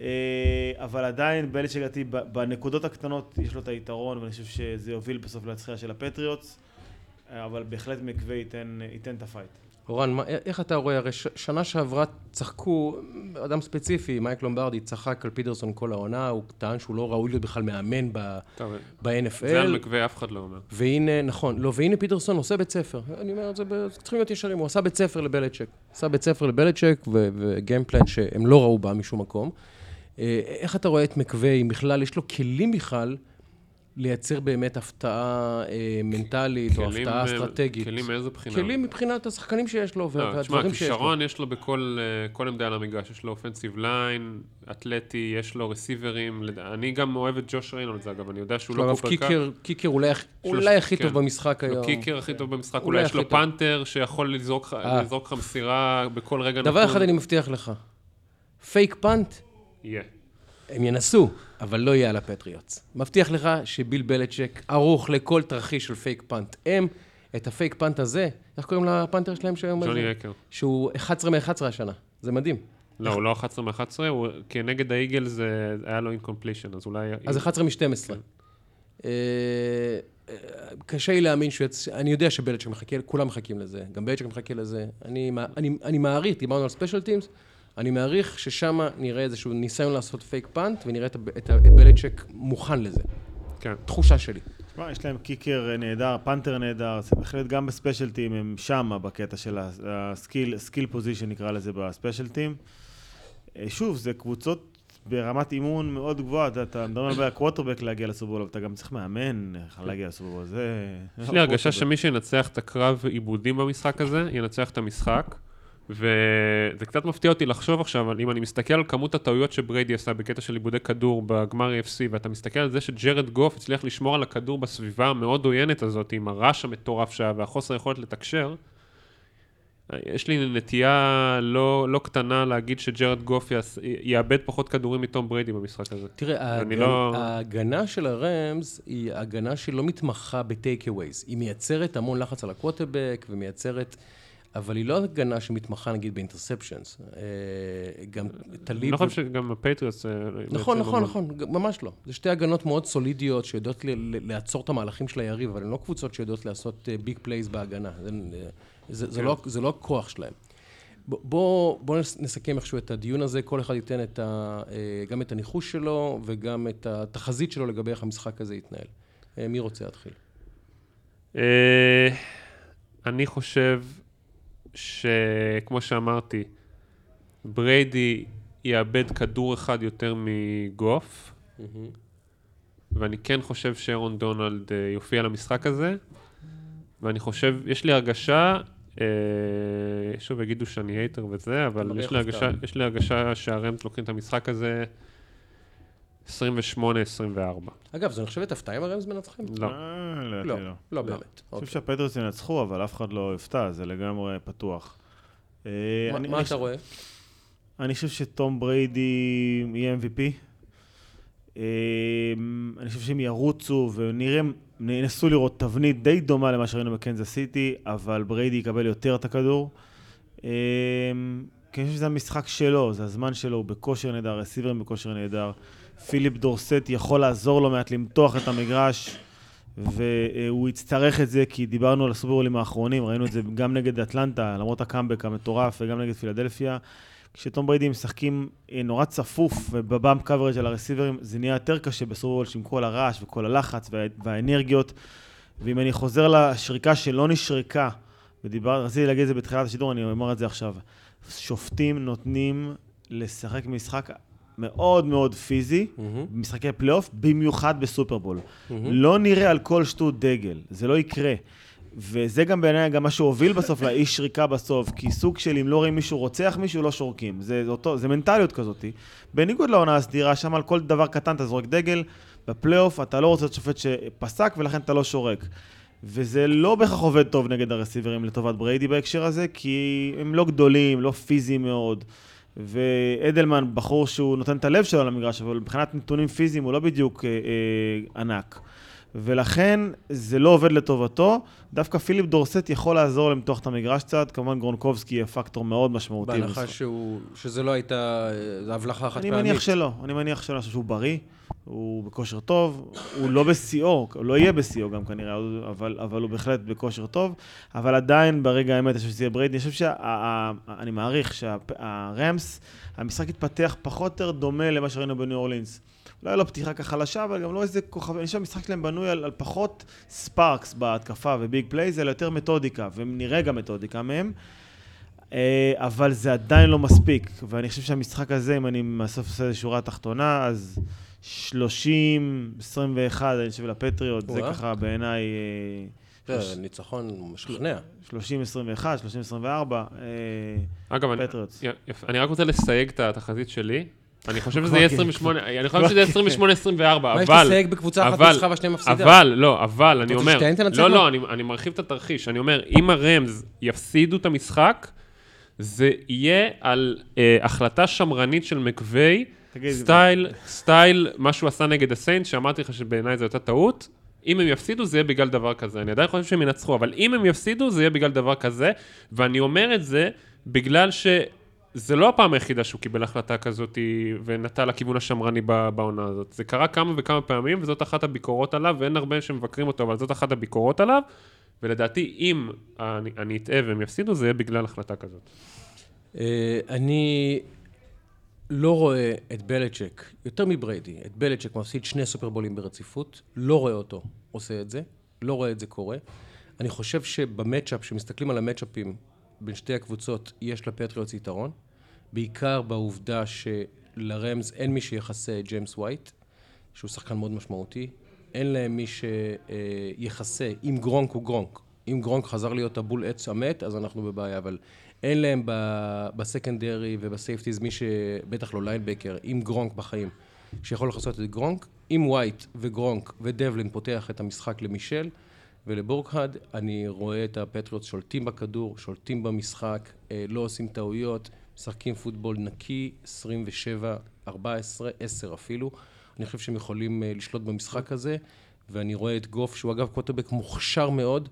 אה, אבל עדיין בלצ'ק לדעתי בנקודות הקטנות יש לו את היתרון ואני חושב שזה יוביל בסוף לנצחונה של הפטריוטס אה, אבל בהחלט מקוויי ייתן, ייתן את ה fight. אורן, מה- איך אתה רואה? הרי ש- שנה שעברה צחקו, אדם ספציפי, מייק לומברדי, צחק על פידרסון כל העונה, הוא טען שהוא לא ראוי להיות בכלל מאמן ב- טוב, ב-NFL. זה על מקוויי אף אחד לא אומר. והנה, נכון, לא, והנה פידרסון עושה בית ספר. אני אומר את זה, צריכים להיות ישרים, הוא עשה בית ספר לבלצ'ק. עשה בית ספר לבלצ'ק ו game plan שהם לא ראו בה משום מקום. אה, איך אתה רואה את מקוויי, אם בכלל יש לו כלים בכלל לייצר באמת הפתעה אה, מנטלית או הפתעה אסטרטגית? כלים מאיזה בחינה? כלים מבחינת השחקנים שיש לו לא, תשמע, והדברים שיש לו. כישרון יש לו בכל אה, כל עמדה על המגרש, יש לו offensive line, אתלטי, יש לו רסיברים, אני גם אוהב את ג'וש ריינולדס אגב, אני יודע שהוא לא קופר קאפ. קיקר, קיקר אולי, אולי הכי כן. טוב במשחק היום. kicker הכי טוב במשחק, אולי יש לו. punter שיכול לזרוק לך- אה. לזרוק לך מסירה בכל רגע נתון. דבר אחד אני מבטיח לך, fake punt, יהיה. הם ינסו, אבל לא יהיה על הפטריוטס. מבטיח לך שביל בלצ'ק ערוך לכל תרחיש של fake punt. הם, את ה fake punt הזה, איך קוראים ל punter שלהם שהיום? ג'וני הקר. שהוא 11 מ-11 השנה. זה מדהים. לא, הוא לא 11 מ-11, הוא כנגד האיגלס זה היה לו incompletion, אז אולי... אז 11 מ-12. כן. קשה לי להאמין שהוא יצ... אני יודע שבלצ'ק מחכה, כולם מחכים לזה, גם בלצ'ק מחכה לזה. אני, אני, אני מעריך, דיברנו על special teams, אני מעריך ששם נראה איזשהו ניסיון לעשות fake punt, ונראה את, את, בלצ'ק מוכן לזה. כן. תחושה שלי. תשמע, יש להם kicker נהדר, punter נהדר, זה בהחלט גם ב special team, הם שמה בקטע של ה skill, skill position נקרא לזה ב special team. אה, שוב, זה קבוצות ברמת אימון מאוד גבוהה, אתה, אתה מדבר על הקווטרבק להגיע לסופרבול, אבל אתה גם צריך מאמן איך להגיע לסופרבול, זה... יש לי הרגשה שמי שינצח את הקרב איבודים במשחק הזה, ינצח את המשחק. וזה קצת מפתיע אותי לחשוב עכשיו, אם אני מסתכל על כמות הטעויות שבריידי עשה בקטע של איבודי כדור בגמר AFC, ואתה מסתכל על זה שג'רד גוף הצליח לשמור על הכדור בסביבה המאוד עוינת הזאת, עם הרעש המטורף שהיה והחוסר יכולת לתקשר, יש לי נטייה לא, לא קטנה להגיד שג'רד גוף יעש, יאבד פחות כדורים מתום בריידי במשחק הזה. תראה, אני ההגנ... לא- ההגנה של הראמס היא הגנה שלא מתמחה ב takeaways. היא מייצרת המון לחץ על הקווטרבק ומייצרת... אבל היא לא הגנה שמתמחה נגיד ב interceptions. אה, גם עם טליב... לא חושב שגם הפטריוטס... אה, נכון, נכון, נכון, ממש לא. זה שתי הגנות מאוד סולידיות שיודעות לעצור את המהלכים של היריב, אבל הן לא קבוצות שיודעות לעשות big plays בהגנה. זה, זה, כן. לא, זה לא הכוח שלהם. ב- בוא, בוא נס- נסכם איכשהו את הדיון הזה, כל אחד ייתן את ה, אה, גם את הניחוש שלו וגם את התחזית שלו לגבי איך המשחק הזה יתנהל. אה, מי רוצה להתחיל? אה, אני חושב שכמו שאמרתי, בריידי יאבד כדור אחד יותר מגוף, ואני כן חושב שאירון דונלד אה, יופיע למשחק הזה, ואני חושב, יש לי הרגשה, אה, שוב יגידו שאני hater וזה, אבל יש לי. הרגשה, יש לי הרגשה שהראמס לוקחים את המשחק הזה 28-24. אגב, זו נחשבת הפתעה אם הראמס מנצחים? לא. אה, לדעתי לא, לא. לא באמת. אני אוקיי. חושב שהפטריוטס ינצחו, אבל אף אחד לא יופתע, זה לגמרי פתוח. אה, מה- אתה רואה? אני חושב שתום בריידי יהיה MVP. אה, אני חושב שהם ירוצו ונראה, ננסו לראות תבנית די דומה למה שראינו בקנזס סיטי, אבל בריידי יקבל יותר את הכדור. כי אני חושב שזה המשחק שלו, זה הזמן שלו, הוא בכושר נהדר, רסיברים בכושר נהדר. פיליפ דורסט יכול לעזור לו מעט למתוח את המגרש, והוא יצטרך את זה, כי דיברנו על הסופרבולים האחרונים, ראינו את זה גם נגד אטלנטה, למרות הקאמבק המטורף, וגם נגד פילדלפיה. כשטום בריידי משחקים אה, נורא צפוף וב bump coverage על הרסיברים, זה נהיה יותר קשה בסופרבול עם כל הרעש וכל הלחץ וה, והאנרגיות. ואם אני חוזר לשריקה שלא נשרקה, ודיבר, רציתי להגיד את זה בתחילת השידור, אני אומר את זה עכשיו. שופטים נותנים לשחק משחק מאוד מאוד פיזי, מהמם, במשחקי פלייאוף, במיוחד בסופרבול. מהמם. לא נראה על כל שטות דגל, זה לא יקרה. וזה גם בעיניי גם מה שהוביל בסוף לאי שריקה בסוף, כי סוג של אם לא רואים מישהו רוצח מישהו, לא שורקים. זה, זה, אותו, זה מנטליות כזאת. בניגוד לעונה הסדירה, שם על כל דבר קטן אתה זורק דגל, בפלייאוף אתה לא רוצה להיות שופט שפסק ולכן אתה לא שורק. וזה לא בהכרח עובד טוב נגד הרסיברים לטובת בריידי בהקשר הזה, כי הם לא גדולים, לא פיזיים מאוד. ואדלמן, בחור שהוא נותן את הלב שלו למגרש, אבל מבחינת נתונים פיזיים הוא לא בדיוק אה, אה, ענק. ולכן זה לא עובד לטובתו. דווקא פיליפ דורסט יכול לעזור למתוח את המגרש קצת, כמובן גרונקובסקי יהיה פקטור מאוד משמעותי. בהנחה. שהוא, שזה לא הייתה אה, זו הבלחה חד אני פעמית. מניח שלא, אני מניח שלא, אני חושב שהוא בריא, הוא בכושר טוב, הוא לא בשיאו, הוא לא יהיה בשיאו גם כנראה, אבל, אבל הוא בהחלט בכושר טוב, אבל עדיין ברגע האמת אני חושב שזה יהיה בריידי, אני חושב שאני מעריך שהראמס, המשחק יתפתח פחות או יותר דומה למה שראינו בניו אורלינס. אולי לא פתיחה ככה חלשה, אבל גם לא איזה כוכב, אני חושב שהמשחק שלהם בנוי על, על פחות sparks בהתקפה ו big plays, אלא יותר מתודיקה, ונראה גם מתודיקה מהם. אה, אבל זה עדיין לא מספיק, ואני חושב שהמשחק הזה, אם אני בסוף עושה איזה שורה תחתונה, אז 30, 21, אני חושב לפטריוט, זה. ככה בעיניי... אה, זה ניצחון משכנע. 30, 21, 30, 24, אגב, אני, רק רוצה לסייג את התחזית שלי. אני חושב שזה יהיה כן. 28, אני חושב שזה 28-24, מה יש אבל... לסייג בקבוצה אחת אבל- ניצחה והשנייה מפסידה? אבל, לא, אבל, אני רוצה אומר... לא, לא, אני, אני מרחיב את התרחיש. אני אומר, אם הרמז יפסידו את המשחק, זה יהיה על אה, החלטה שמרנית של מקוויי, תגיד, style, style, מה שהוא עשה נגד הסיינטס, שאמרתי לך שבעיניי זו הייתה טעות. אם הם יפסידו, זה יהיה בגלל דבר כזה. אני עדיין חושב שהם ינצחו, אבל אם הם יפסידו, זה יהיה בגלל דבר כזה. ואני אומר את זה בגלל שזה לא הפעם היחידה שהוא קיבל החלטה כזאת ונטה לכיוון השמרני בעונה הזאת. זה קרה כמה וכמה פעמים, וזאת אחת הביקורות עליו, ואין הרבה שמבקרים אותו, אבל זאת אחת הביקורות עליו. ולדעתי, אם אני, אני אטעה והם יפסידו, זה יהיה בגלל החלטה כזאת. אה, אני לא רואה את בלצ'ק, יותר מבריידי, את בלצ'ק מפסיד שני סופרבולים ברציפות, לא רואה אותו עושה את זה, לא רואה את זה קורה. אני חושב שב matchup, כשמסתכלים על המצ'אפים בין שתי הקבוצות, יש לפטריוטס יתרון, בעיקר בעובדה שלרמז אין מי שיכסה את ג'יימס ווייט, שהוא שחקן מאוד משמעותי, אין להם מי שיכסה, אם גרונק הוא גרונק. אם גרונק חזר להיות הבול עץ המת, אז אנחנו בבעיה, אבל אין להם ב secondary וב safeties מי שבטח לא linebacker, עם גרונק בחיים, שיכול לכסות את גרונק. אם ווייט וגרונק ודבלין פותח את המשחק למישל ולבורקהד, אני רואה את הפטריוטס שולטים בכדור, שולטים במשחק, אה, לא עושים טעויות, משחקים פוטבול נקי, 27, 14, 10 אפילו. אני חושב שהם יכולים אה, לשלוט במשחק הזה, ואני רואה את גוף, שהוא אגב קוטרבק מוכשר מאוד,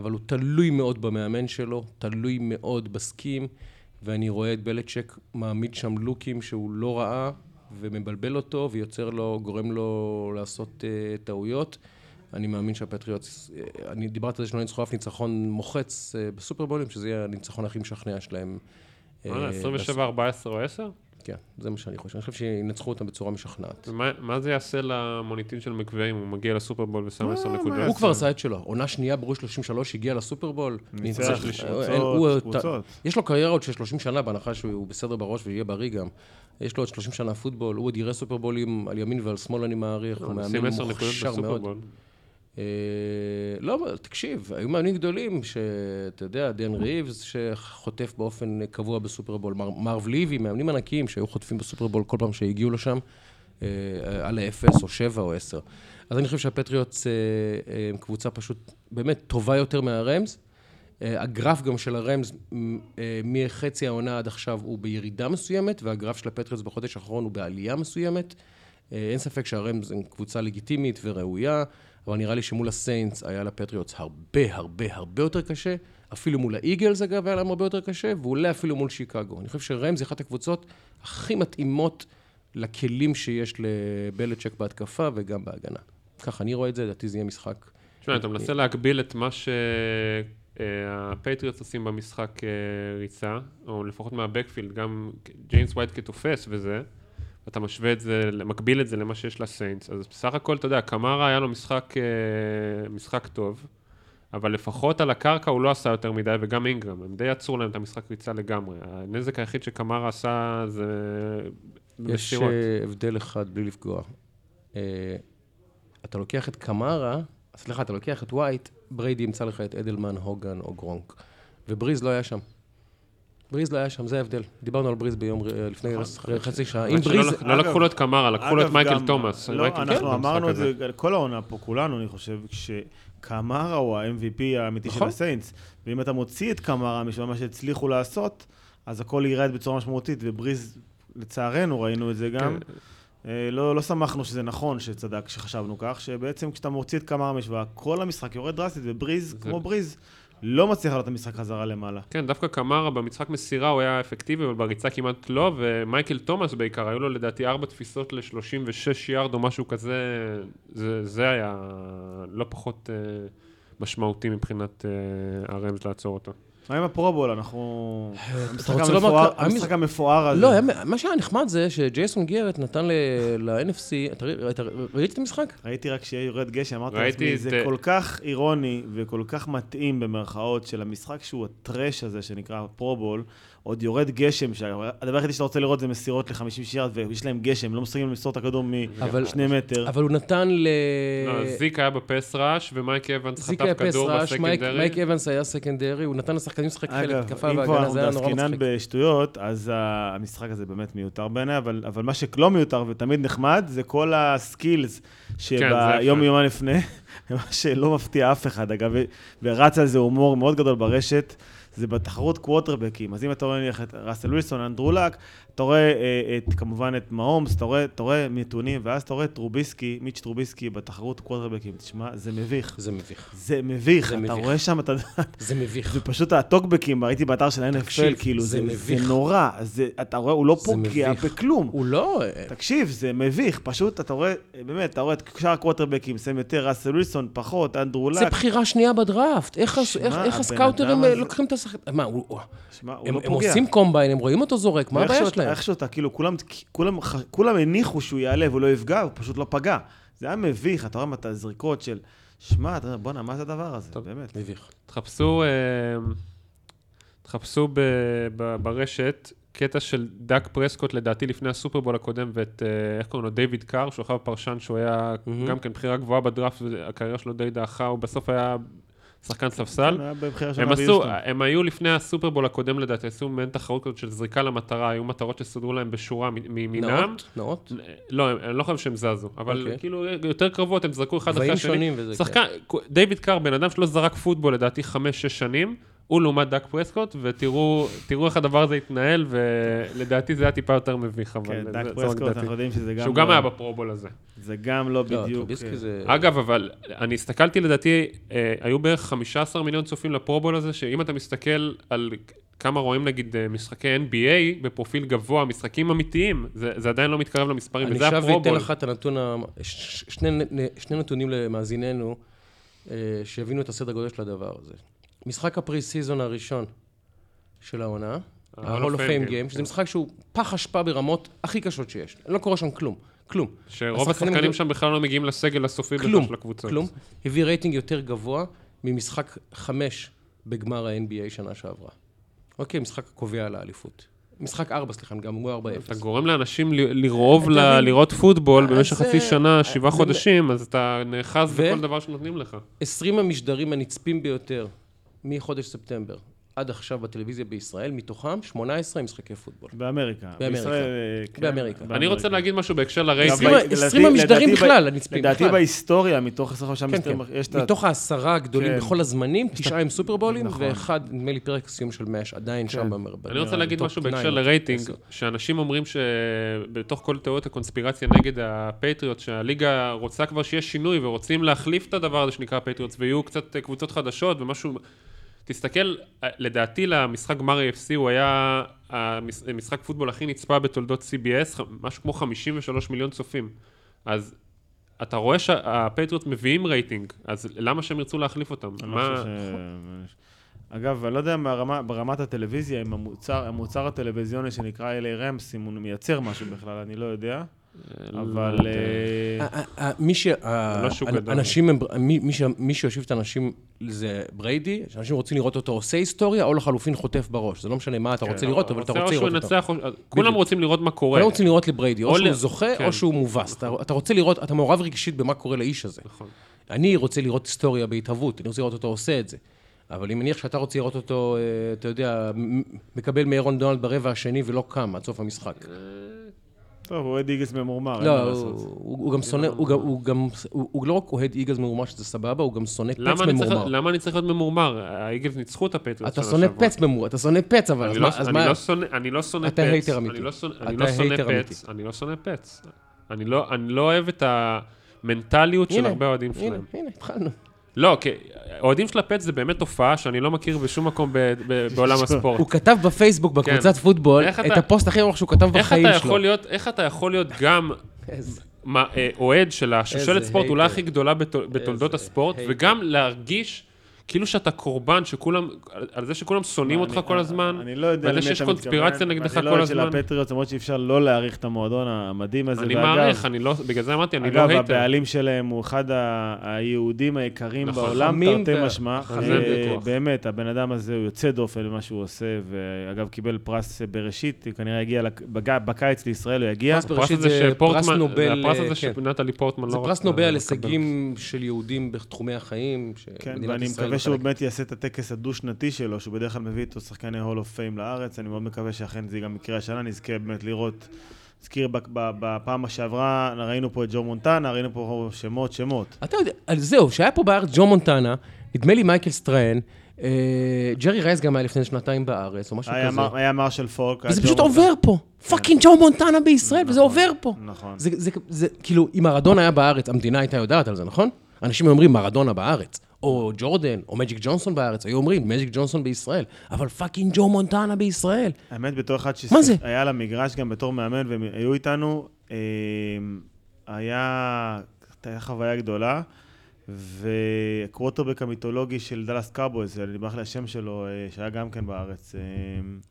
אבל הוא תלוי מאוד במאמן שלו, תלוי מאוד בסקים, ואני רואה את בלצ'ק מעמיד שם לוקים שהוא לא ראה, ומבלבל אותו, ויוצר לו, גורם לו לעשות uh, טעויות. אני מאמין שהפטריוטס, אה, אני דיברתי על זה שלא ניצחו אף ניצחון מוחץ uh, בסופרבולים, שזה יהיה הניצחון הכי משכנע שלהם. אה, וואלה, 27, 14 או 10? כן, זה מה שאני חושב. אני חושב שינצחו אותם בצורה משכנעת. מה זה יעשה למוניטין של מקווי אם הוא מגיע לסופרבול ושם מה, 10 מה נקודות? הוא כבר עשה את שלו. עונה שנייה ברור 33, הגיע לסופרבול. ניצח. אין, הוא- קבוצות. יש לו קריירה עוד של 30 שנה, בהנחה שהוא בסדר בראש ויהיה בריא גם. יש לו עוד 30 שנה פוטבול, הוא עוד יראה סופרבולים על ימין ועל שמאל, אני מעריך. הוא מאמן 10 נקודות מוכשר מאוד. אה, לא, תקשיב, היו מאמנים גדולים, שאתה יודע, דן ריבס, שחוטף באופן קבוע בסופרבול, מר, מרב ליבי, מאמנים ענקיים שהיו חוטפים בסופרבול כל פעם שהגיעו לשם, אה, על האפס או שבע או עשר. אז אני חושב שהפטריוטס אה, הם קבוצה פשוט באמת טובה יותר מהרמס. הגרף גם של הרמס מחצי העונה עד עכשיו הוא בירידה מסוימת, והגרף של הפטריוטס בחודש האחרון הוא בעלייה מסוימת. אין ספק שהרמס הם קבוצה לגיטימית וראויה, אבל נראה לי שמול הסיינטס היה לפטריוטס הרבה הרבה הרבה יותר קשה. אפילו מול האיגלס אגב היה להם הרבה יותר קשה, ואולי אפילו מול שיקגו. אני חושב שרמס היא אחת הקבוצות הכי מתאימות לכלים שיש לבלצ'ק בהתקפה וגם בהגנה. ככה אני רואה את זה, לדעתי זה יהיה משחק. תשמע, אתה מנסה להגביל את מה שהפטריוטס עושים במשחק אה, ריצה, או לפחות מה backfield, גם ג'יימס ווייט כתופס וזה, ואתה משווה את זה, מקביל את זה למה שיש לסיינטס, אז בסך הכל, אתה יודע, קמרה היה לו משחק, אה, משחק טוב, אבל לפחות על הקרקע הוא לא עשה יותר מדי, וגם אינגרם, הם די עצרו להם את המשחק ריצה לגמרי. הנזק היחיד שקמרה עשה זה יש מסירות. אה, הבדל אחד בלי לפגוע. אה, אתה לוקח את קמרה, סליחה, אתה לוקח את ווייט, בריידי ימצא לך את אדלמן, הוגן או גרונק. ובריז לא היה שם. בריז לא היה שם, זה ההבדל. דיברנו על בריז ביום, ר- לפני חצי שעה. אם שלא בריז... לא לקחו לו את קמרה, לקחו לו את מייקל תומאס. לא, אנחנו אמרנו את זה כל העונה פה, כולנו, אני חושב, כשקמרה הוא ה-MVP האמיתי של נכון. הסיינטס, ואם אתה מוציא את קמרה משל מה שהצליחו לעשות, אז הכל ירד בצורה משמעותית, ובריז, לצערנו, ראינו את זה גם. אה, לא, לא שמחנו שזה נכון, שצדק, שחשבנו כך, שבעצם כשאתה מוציא את קמרה מהמשוואה, כל המשחק יורד דרסטית, ובריז, כמו בריז, לא מצליח לעלות את המשחק חזרה למעלה. כן, דווקא קמרה במשחק מסירה הוא היה אפקטיבי, אבל בריצה כמעט לא, ומייקל תומאס בעיקר, היו לו לדעתי ארבע תפיסות ל-36 יארד או משהו כזה, זה, זה היה לא פחות uh, משמעותי מבחינת uh, הרמז לעצור אותו. מה עם הפרובול? אנחנו... המשחק המפואר- כ- המשחק המפואר הזה. לא, מה שהיה נחמד זה שג'ייסון גרט נתן ל-NFC, אתה ראית- את המשחק? ראיתי רק שיהיה יורד גשם, אמרתי לעצמי, זה אה, כל כך אירוני וכל כך מתאים במרכאות של המשחק שהוא ה trash הזה שנקרא פרובול, עוד יורד גשם, שהדבר היחידי שאתה רוצה לראות זה מסירות ל-50 יארד, ויש להם גשם, לא מסוגלים למסור את הכדור משני מטר. אבל הוא נתן ל... לא, זיק היה ב pass rush, ומייק אבנס זיק היה חטף כדור ב secondary. מייק אבנס היה secondary, הוא נתן לשחקנים לשחק חלק התקפה אם כבר והגנה, אנחנו זה היה נורא מצחיק. בשטויות, אז המשחק הזה באמת מיותר בעיניי, אבל, מה שלא מיותר ותמיד נחמד, זה כל ה skills כן, שביום. יומיים לפני, מה שלא מפתיע אף אחד, אגב, ורץ על זה הומור מאוד גדול ברשת, זה בתחרות קווטרבקים. אז אם אתה רואה נניח את ראסל ווילסון, אנדרו לק, אתה רואה אה, את, כמובן את מהומס, אתה רואה, אתה רואה נתונים, ואז אתה רואה את טרוביסקי, מיץ' טרוביסקי בתחרות קווטרבקים. תשמע, זה מביך. זה מביך. זה מביך, זה אתה מביך. רואה שם, אתה זה מביך. זה פשוט הטוקבקים, ראיתי באתר של ה-NFL, כאילו, זה זה, מביך. זה נורא. זה, אתה רואה, הוא לא זה פוגע. בכלום. הוא לא... תקשיב, זה מביך, פשוט, אתה רואה, באמת, אתה רואה את שאר הקווטרבקים, שמים יותר, ראסל ווילסון, פחות, אנדרו זה לק. בחירה שנייה בדראפט. איך איך- איך הסקאוטרים אה, לוקחים את השחקן? מה, הוא- שמע, הוא הם לא הם פוגע. עושים קומביין, הם רואים אותו זורק, מה הבעיה שלהם? איכשהו אתה, כאילו, כולם, כולם, כולם הניחו שהוא יעלה והוא לא יפגע, הוא פשוט לא פגע. זה היה מביך, אתה רואה את הזריקות של, שמע, בואנה, מה זה הדבר הזה? טוב. באמת. מביך. תחפשו, אה, תחפשו ב, ב, ברשת קטע של דאק פרסקוט, לדעתי לפני הסופרבול הקודם, ואת, אה, איך קוראים לו, דיוויד קאר, שהוא אחר פרשן, שהוא היה מהמם. גם כן בחירה גבוהה בדראפט, והקריירה שלו די דעכה, הוא בסוף היה שחקן ספסל. כן, הם עשו. הם היו לפני הסופרבול הקודם לדעתי, עשו מעין תחרות כזאת של זריקה למטרה, היו מטרות שסודרו להם בשורה מימינם. נעות? נעות? לא, אני לא חושב שהם זזו, אבל אוקיי. כאילו יותר קרבות, הם זרקו אחד אחרי השני. כן. שחקן, דיוויד קאר, בן אדם שלא זרק פוטבול לדעתי חמש-שש שנים, הוא לעומת דאק פרסקוט, ותראו תראו איך הדבר הזה התנהל, ולדעתי זה היה טיפה יותר מביך, אבל כן, דאק פרסקוט. אנחנו יודעים שזה גם... שהוא גם לא- היה בפרובול הזה. זה גם לא לא, בדיוק... אה, זה... אגב, אבל אני הסתכלתי, לדעתי, אה, היו בערך 15 מיליון צופים לפרובול הזה, שאם אתה מסתכל על כמה רואים נגיד אה, משחקי NBA בפרופיל גבוה, משחקים אמיתיים, זה, זה עדיין לא מתקרב למספרים, אני וזה עכשיו אתן הפרובול. לך את הנתון, שני נתונים למאזיננו, שיבינו את הסדר גודל של הדבר הזה. משחק הפרי סיזון הראשון של העונה, ה-Hall ה-Hall of Fame Game, שזה כן. משחק שהוא פח אשפה ברמות הכי קשות שיש. לא קורה שם כלום, כלום. שרוב השחקנים שם בכלל לא מגיעים לסגל הסופי בכלל כלום, של הקבוצות. כלום. הביא רייטינג יותר גבוה ממשחק חמש בגמר ה-NBA שנה שעברה. אוקיי, משחק הקובע על האליפות. משחק ארבע, סליחה, גם הוא 4-0. אתה גורם לאנשים לרעוב? לראות פוטבול אז במשך חצי שנה, שבעה חודשים, אז אתה נאחז בכל דבר שנותנים לך. 20 המשדרים הנצפים ביותר מחודש ספטמבר עד עכשיו בטלוויזיה בישראל, מתוכם 18 משחקי פוטבול. באמריקה. באמריקה. בישראל, אה, כן, באמריקה. אני רוצה להגיד משהו בהקשר לרייסינג. עשרים- ב- עשרים לדעתי- המשדרים לדעתי בכלל, הנצפים, לדעתי בכלל. בהיסטוריה, מתוך 25 כן, משדרים, כן. יש את ה... מתוך העשרה הגדולים כן. בכל הזמנים, תשעה עם סופרבולים, נכון. ואחד, נדמה לי, פרק סיום של מאש, עדיין כן. שם. במר- אני רוצה להגיד משהו בהקשר 9, לרייטינג. שאנשים אומרים שבתוך כל תיאוריות הקונספירציה נגד הפטריוט, שהליגה רוצה כבר שיהיה שינוי ורוצים להחליף את הדבר הזה שנקרא פטריוטס, ויהיו קצת קבוצות חדשות ומשהו... תסתכל, אה, לדעתי למשחק גמר AFC הוא היה המש- המשחק פוטבול הכי נצפה בתולדות CBS, משהו כמו 53 מיליון צופים. אז אתה רואה שהפטריוט מביאים רייטינג, אז למה שהם ירצו להחליף אותם? לא מה- ש... אגב, אני לא יודע ברמה, ברמת הטלוויזיה, אם המוצר, המוצר הטלוויזיוני שנקרא LA רמס, אם הוא מייצר משהו בכלל, אני לא יודע. אבל... לא. אה, ה- ה- ה- מי ש... לא שוק ה- גדול. אנשים הם... מי- שיושיב את האנשים זה בריידי, שאנשים רוצים לראות אותו עושה היסטוריה, או לחלופין חוטף בראש. זה לא משנה מה אתה רוצה לראות, אבל אתה רוצה או לראות אותו. כולם רוצים לראות מה קורה. כולם רוצים לראות לבריידי, או שהוא זוכה, כן. או שהוא מובס. אתה- רוצה לראות, אתה מעורב רגשית במה קורה לאיש הזה. נכון. אני רוצה לראות היסטוריה בהתהוות, אני רוצה לראות אותו עושה את זה. אבל אני מניח שאתה רוצה לראות אותו, אה, אתה יודע, מקבל מאירון דונלד ברבע השני ולא קם עד סוף המשחק. טוב, הוא אוהד איגלס ממורמר, אין מה לא, הוא- לעשות. הוא גם שונא, הוא גם- הוא גם, הוא לא רק אוהד איגלס ממורמר שזה סבבה, הוא גם שונא פץ ממורמר. למה אני צריך להיות ממורמר? האיגלס ניצחו את הפטריוטס אתה שונא. פץ ממורמר, אתה שונא פץ אבל, אז מה, לא- אני מה, לא שונא- אני לא שונא פץ. אתה hater אמיתי. אני לא שונא- לא פץ. אני לא שונא פץ. אני לא- אני לא אוהב את המנטליות של הנה, הרבה אוהדים הנה, שלהם. הנה, התחלנו. לא, כי אוהדים של הפץ זה באמת תופעה שאני לא מכיר בשום מקום ב- ב- בעולם הספורט. הוא כתב בפייסבוק, בקבוצת פוטבול, איך את אתה- הפוסט הכי ארוך שהוא כתב איך בחיים אתה שלו. להיות, איך אתה יכול להיות גם אה, אוהד של השושלת ספורט אולי. הכי גדולה בתול- בתולדות הספורט. וגם להרגיש כאילו שאתה קורבן, שכולם, על- זה שכולם שונאים אותך אני- כל הזמן, אני לא יודע ועל זה שיש קונספירציה נגדך ואני לא כל אוהד של הזמן. הפטריוט, למרות שאי אפשר לא להעריך את המועדון המדהים הזה. אני ואגב- מעריך, אני לא, בגלל זה אמרתי, אני לא אגב, hater. הבעלים שלהם הוא אחד היהודים היקרים נכון. בעולם, תרתי משמע. אה. באמת, הבן אדם הזה הוא יוצא דופן במה שהוא עושה, ואגב, קיבל פרס בראשית, כנראה יגיע לק- בג- בקיץ לישראל, הוא יגיע. פרס הפרס בראשית הזה זה שפורטמן, פרס נובל, זה הפרס הזה. שנטלי פורטמן לא זה פרס נובל על. הישגים של יהודים בתחומי החיים, כן, שמדינת ישראל שהוא. באמת יעשה את הטקס הדו-שנתי שלו, שהוא בדרך כלל מביא איתו שחקני Hall of Fame לארץ, אני מאוד מקווה שאכן זה גם יקרה השנה, נזכה באמת לראות, נזכיר בפעם שעברה, ראינו פה את ג'ו מונטנה, ראינו פה שמות, שמות. אתה יודע, זהו, שהיה פה בארץ ג'ו מונטנה, נדמה לי מייקל סטרהאן, אה, ג'רי רייס גם היה לפני שנתיים בארץ, או משהו היה כזה. היה מרשל פוק. וזה פשוט. עובר פה. fucking ג'ו מונטנה בישראל, וזה נכון, עובר פה. נכון. זה, כאילו, אם מראדונה היה בארץ, המדינה הייתה יודעת על זה, נכון? אנשים אומרים מראדונה בארץ, או ג'ורדן, או מג'יק ג'ונסון בארץ, היו אומרים מג'יק ג'ונסון בישראל, אבל fucking ג'ו מונטנה בישראל. האמת, בתור אחד? שהיה על המגרש גם בתור מאמן, והם היו איתנו, אה, היה, הייתה חוויה גדולה, והקוורטרבק המיתולוגי של דאלאס קאבויז, אני ברח לי השם שלו, אה, שהיה גם כן בארץ. אה,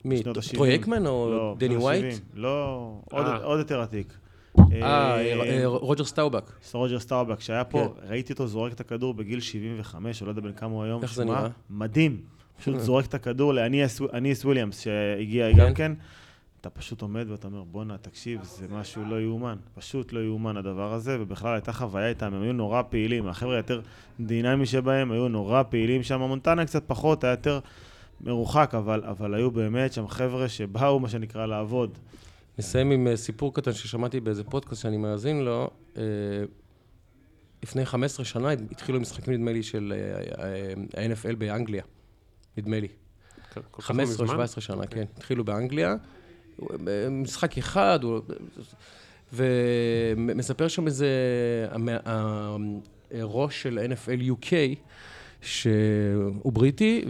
מי. טרוי אקמן או לא, דני ווייט? לא. עוד יותר עתיק. אה, אה, רוג'ר סטאובך. רוג'ר סטאובך, שהיה פה, כן. ראיתי אותו זורק את הכדור בגיל 75, או לא יודע בן כמה הוא היום. איך זה נראה? מדהים. פשוט זורק את הכדור לאניאס וויליאמס, שהגיע כן. גם כן. אתה פשוט עומד ואתה אומר, בואנה, תקשיב, זה משהו לא יאומן. פשוט לא יאומן הדבר הזה, ובכלל הייתה חוויה איתם, הם היו נורא פעילים. החבר'ה היותר דינמי שבהם, היו נורא פעילים שם. מונטנה קצת פחות, היה יותר מרוחק, אבל, אבל היו באמת שם חבר'ה שבאו, מה שנקרא, לעבוד. נסיים עם אה, סיפור קטן ששמעתי באיזה פודקאסט שאני מאזין לו. אה, לפני 15 שנה התחילו משחקים, נדמה לי, של אה, ה-NFL באנגליה. נדמה לי. כל כך 15 או מזמן? 17 שנה, כן. התחילו באנגליה. משחק אחד, ומספר שם איזה... הראש של NFL UK, שהוא בריטי,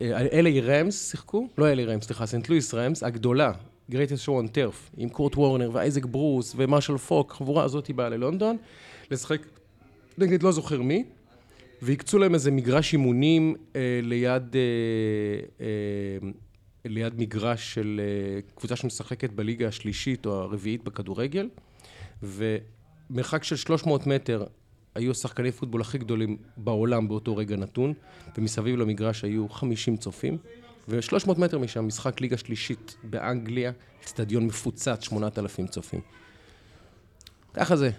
ו... LA רמס שיחקו, לא LA רמס, סליחה, סנט לואיס רמס, הגדולה, greatest show on turf, עם קורט וורנר ואייזק ברוס ומרשל פוק, החבורה הזאת באה ללונדון, לשחק נגד לא זוכר מי, והקצו להם איזה מגרש אימונים אה, ליד, אה, אה, ליד מגרש של אה, קבוצה שמשחקת בליגה השלישית או הרביעית בכדורגל, ומרחק של 300 מטר היו השחקני פוטבול הכי גדולים בעולם באותו רגע נתון, ומסביב למגרש היו 50 צופים, ו-300 מטר משם משחק ליגה שלישית באנגליה, אצטדיון מפוצץ, 8,000 צופים. ככה זה,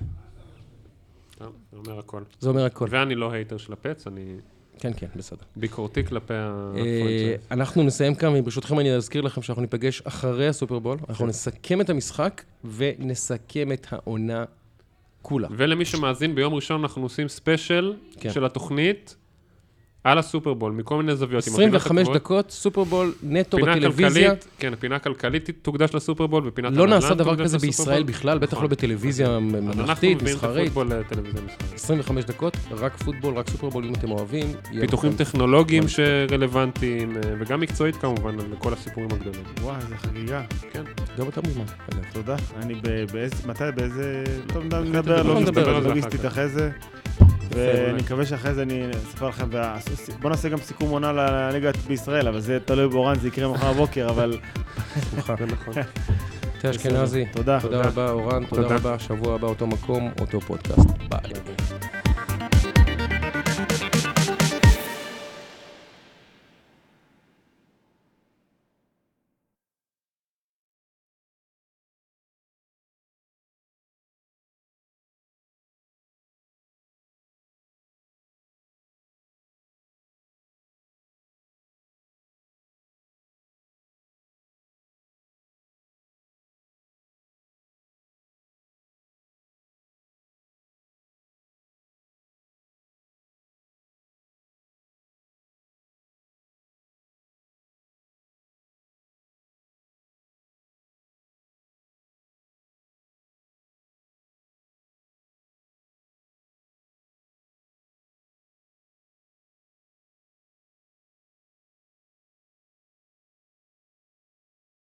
זה אומר הכל. זה אומר הכל. ואני לא hater של ה Pats, אני כן, כן, בסדר. ביקורתי כלפי אה, ה franchise. אנחנו נסיים כאן, וברשותכם אני אזכיר לכם שאנחנו ניפגש אחרי הסופרבול, אנחנו נסכם את המשחק ונסכם את העונה כולה. ולמי שמאזין, ביום ראשון אנחנו עושים special כן. של התוכנית על הסופרבול, מכל מיני זוויות. עם הפינות 25 הקבועות. דקות, סופרבול נטו פינה בטלוויזיה. כלכלית, כן, פינה כלכלית תוקדש לסופרבול, ופינת לא הנדל"ן נעשה דבר כזה. בישראל בכלל, בטח נכון. לא בטלוויזיה אז אנחנו ממלכתית, מסחרית. הפוטבול לטלוויזיה מסחרית. 25 דקות, רק פוטבול, רק סופרבול, אם אתם אוהבים. פיתוחים. טכנולוגיים. שרלוונטיים, אה, וגם מקצועית כמובן, לכל הסיפורים הגדולים. וואי, איזה חגיגה. כן. גם אתה מוזמן. תודה. אני ב- באיזה, מתי, באיזה... טוב, נדבר, נדבר על לוגיסטית-. אחרי זה. ואני מקווה שאחרי זה אני אספר לכם, בוא נעשה גם סיכום עונה לליגה בישראל, אבל זה תלוי באורן, זה יקרה מחר בבוקר, אבל... זה נכון. תה אשכנזי. תודה. תודה רבה, אורן, תודה תודה. רבה. שבוע הבא אותו מקום, אותו פודקאסט. ביי.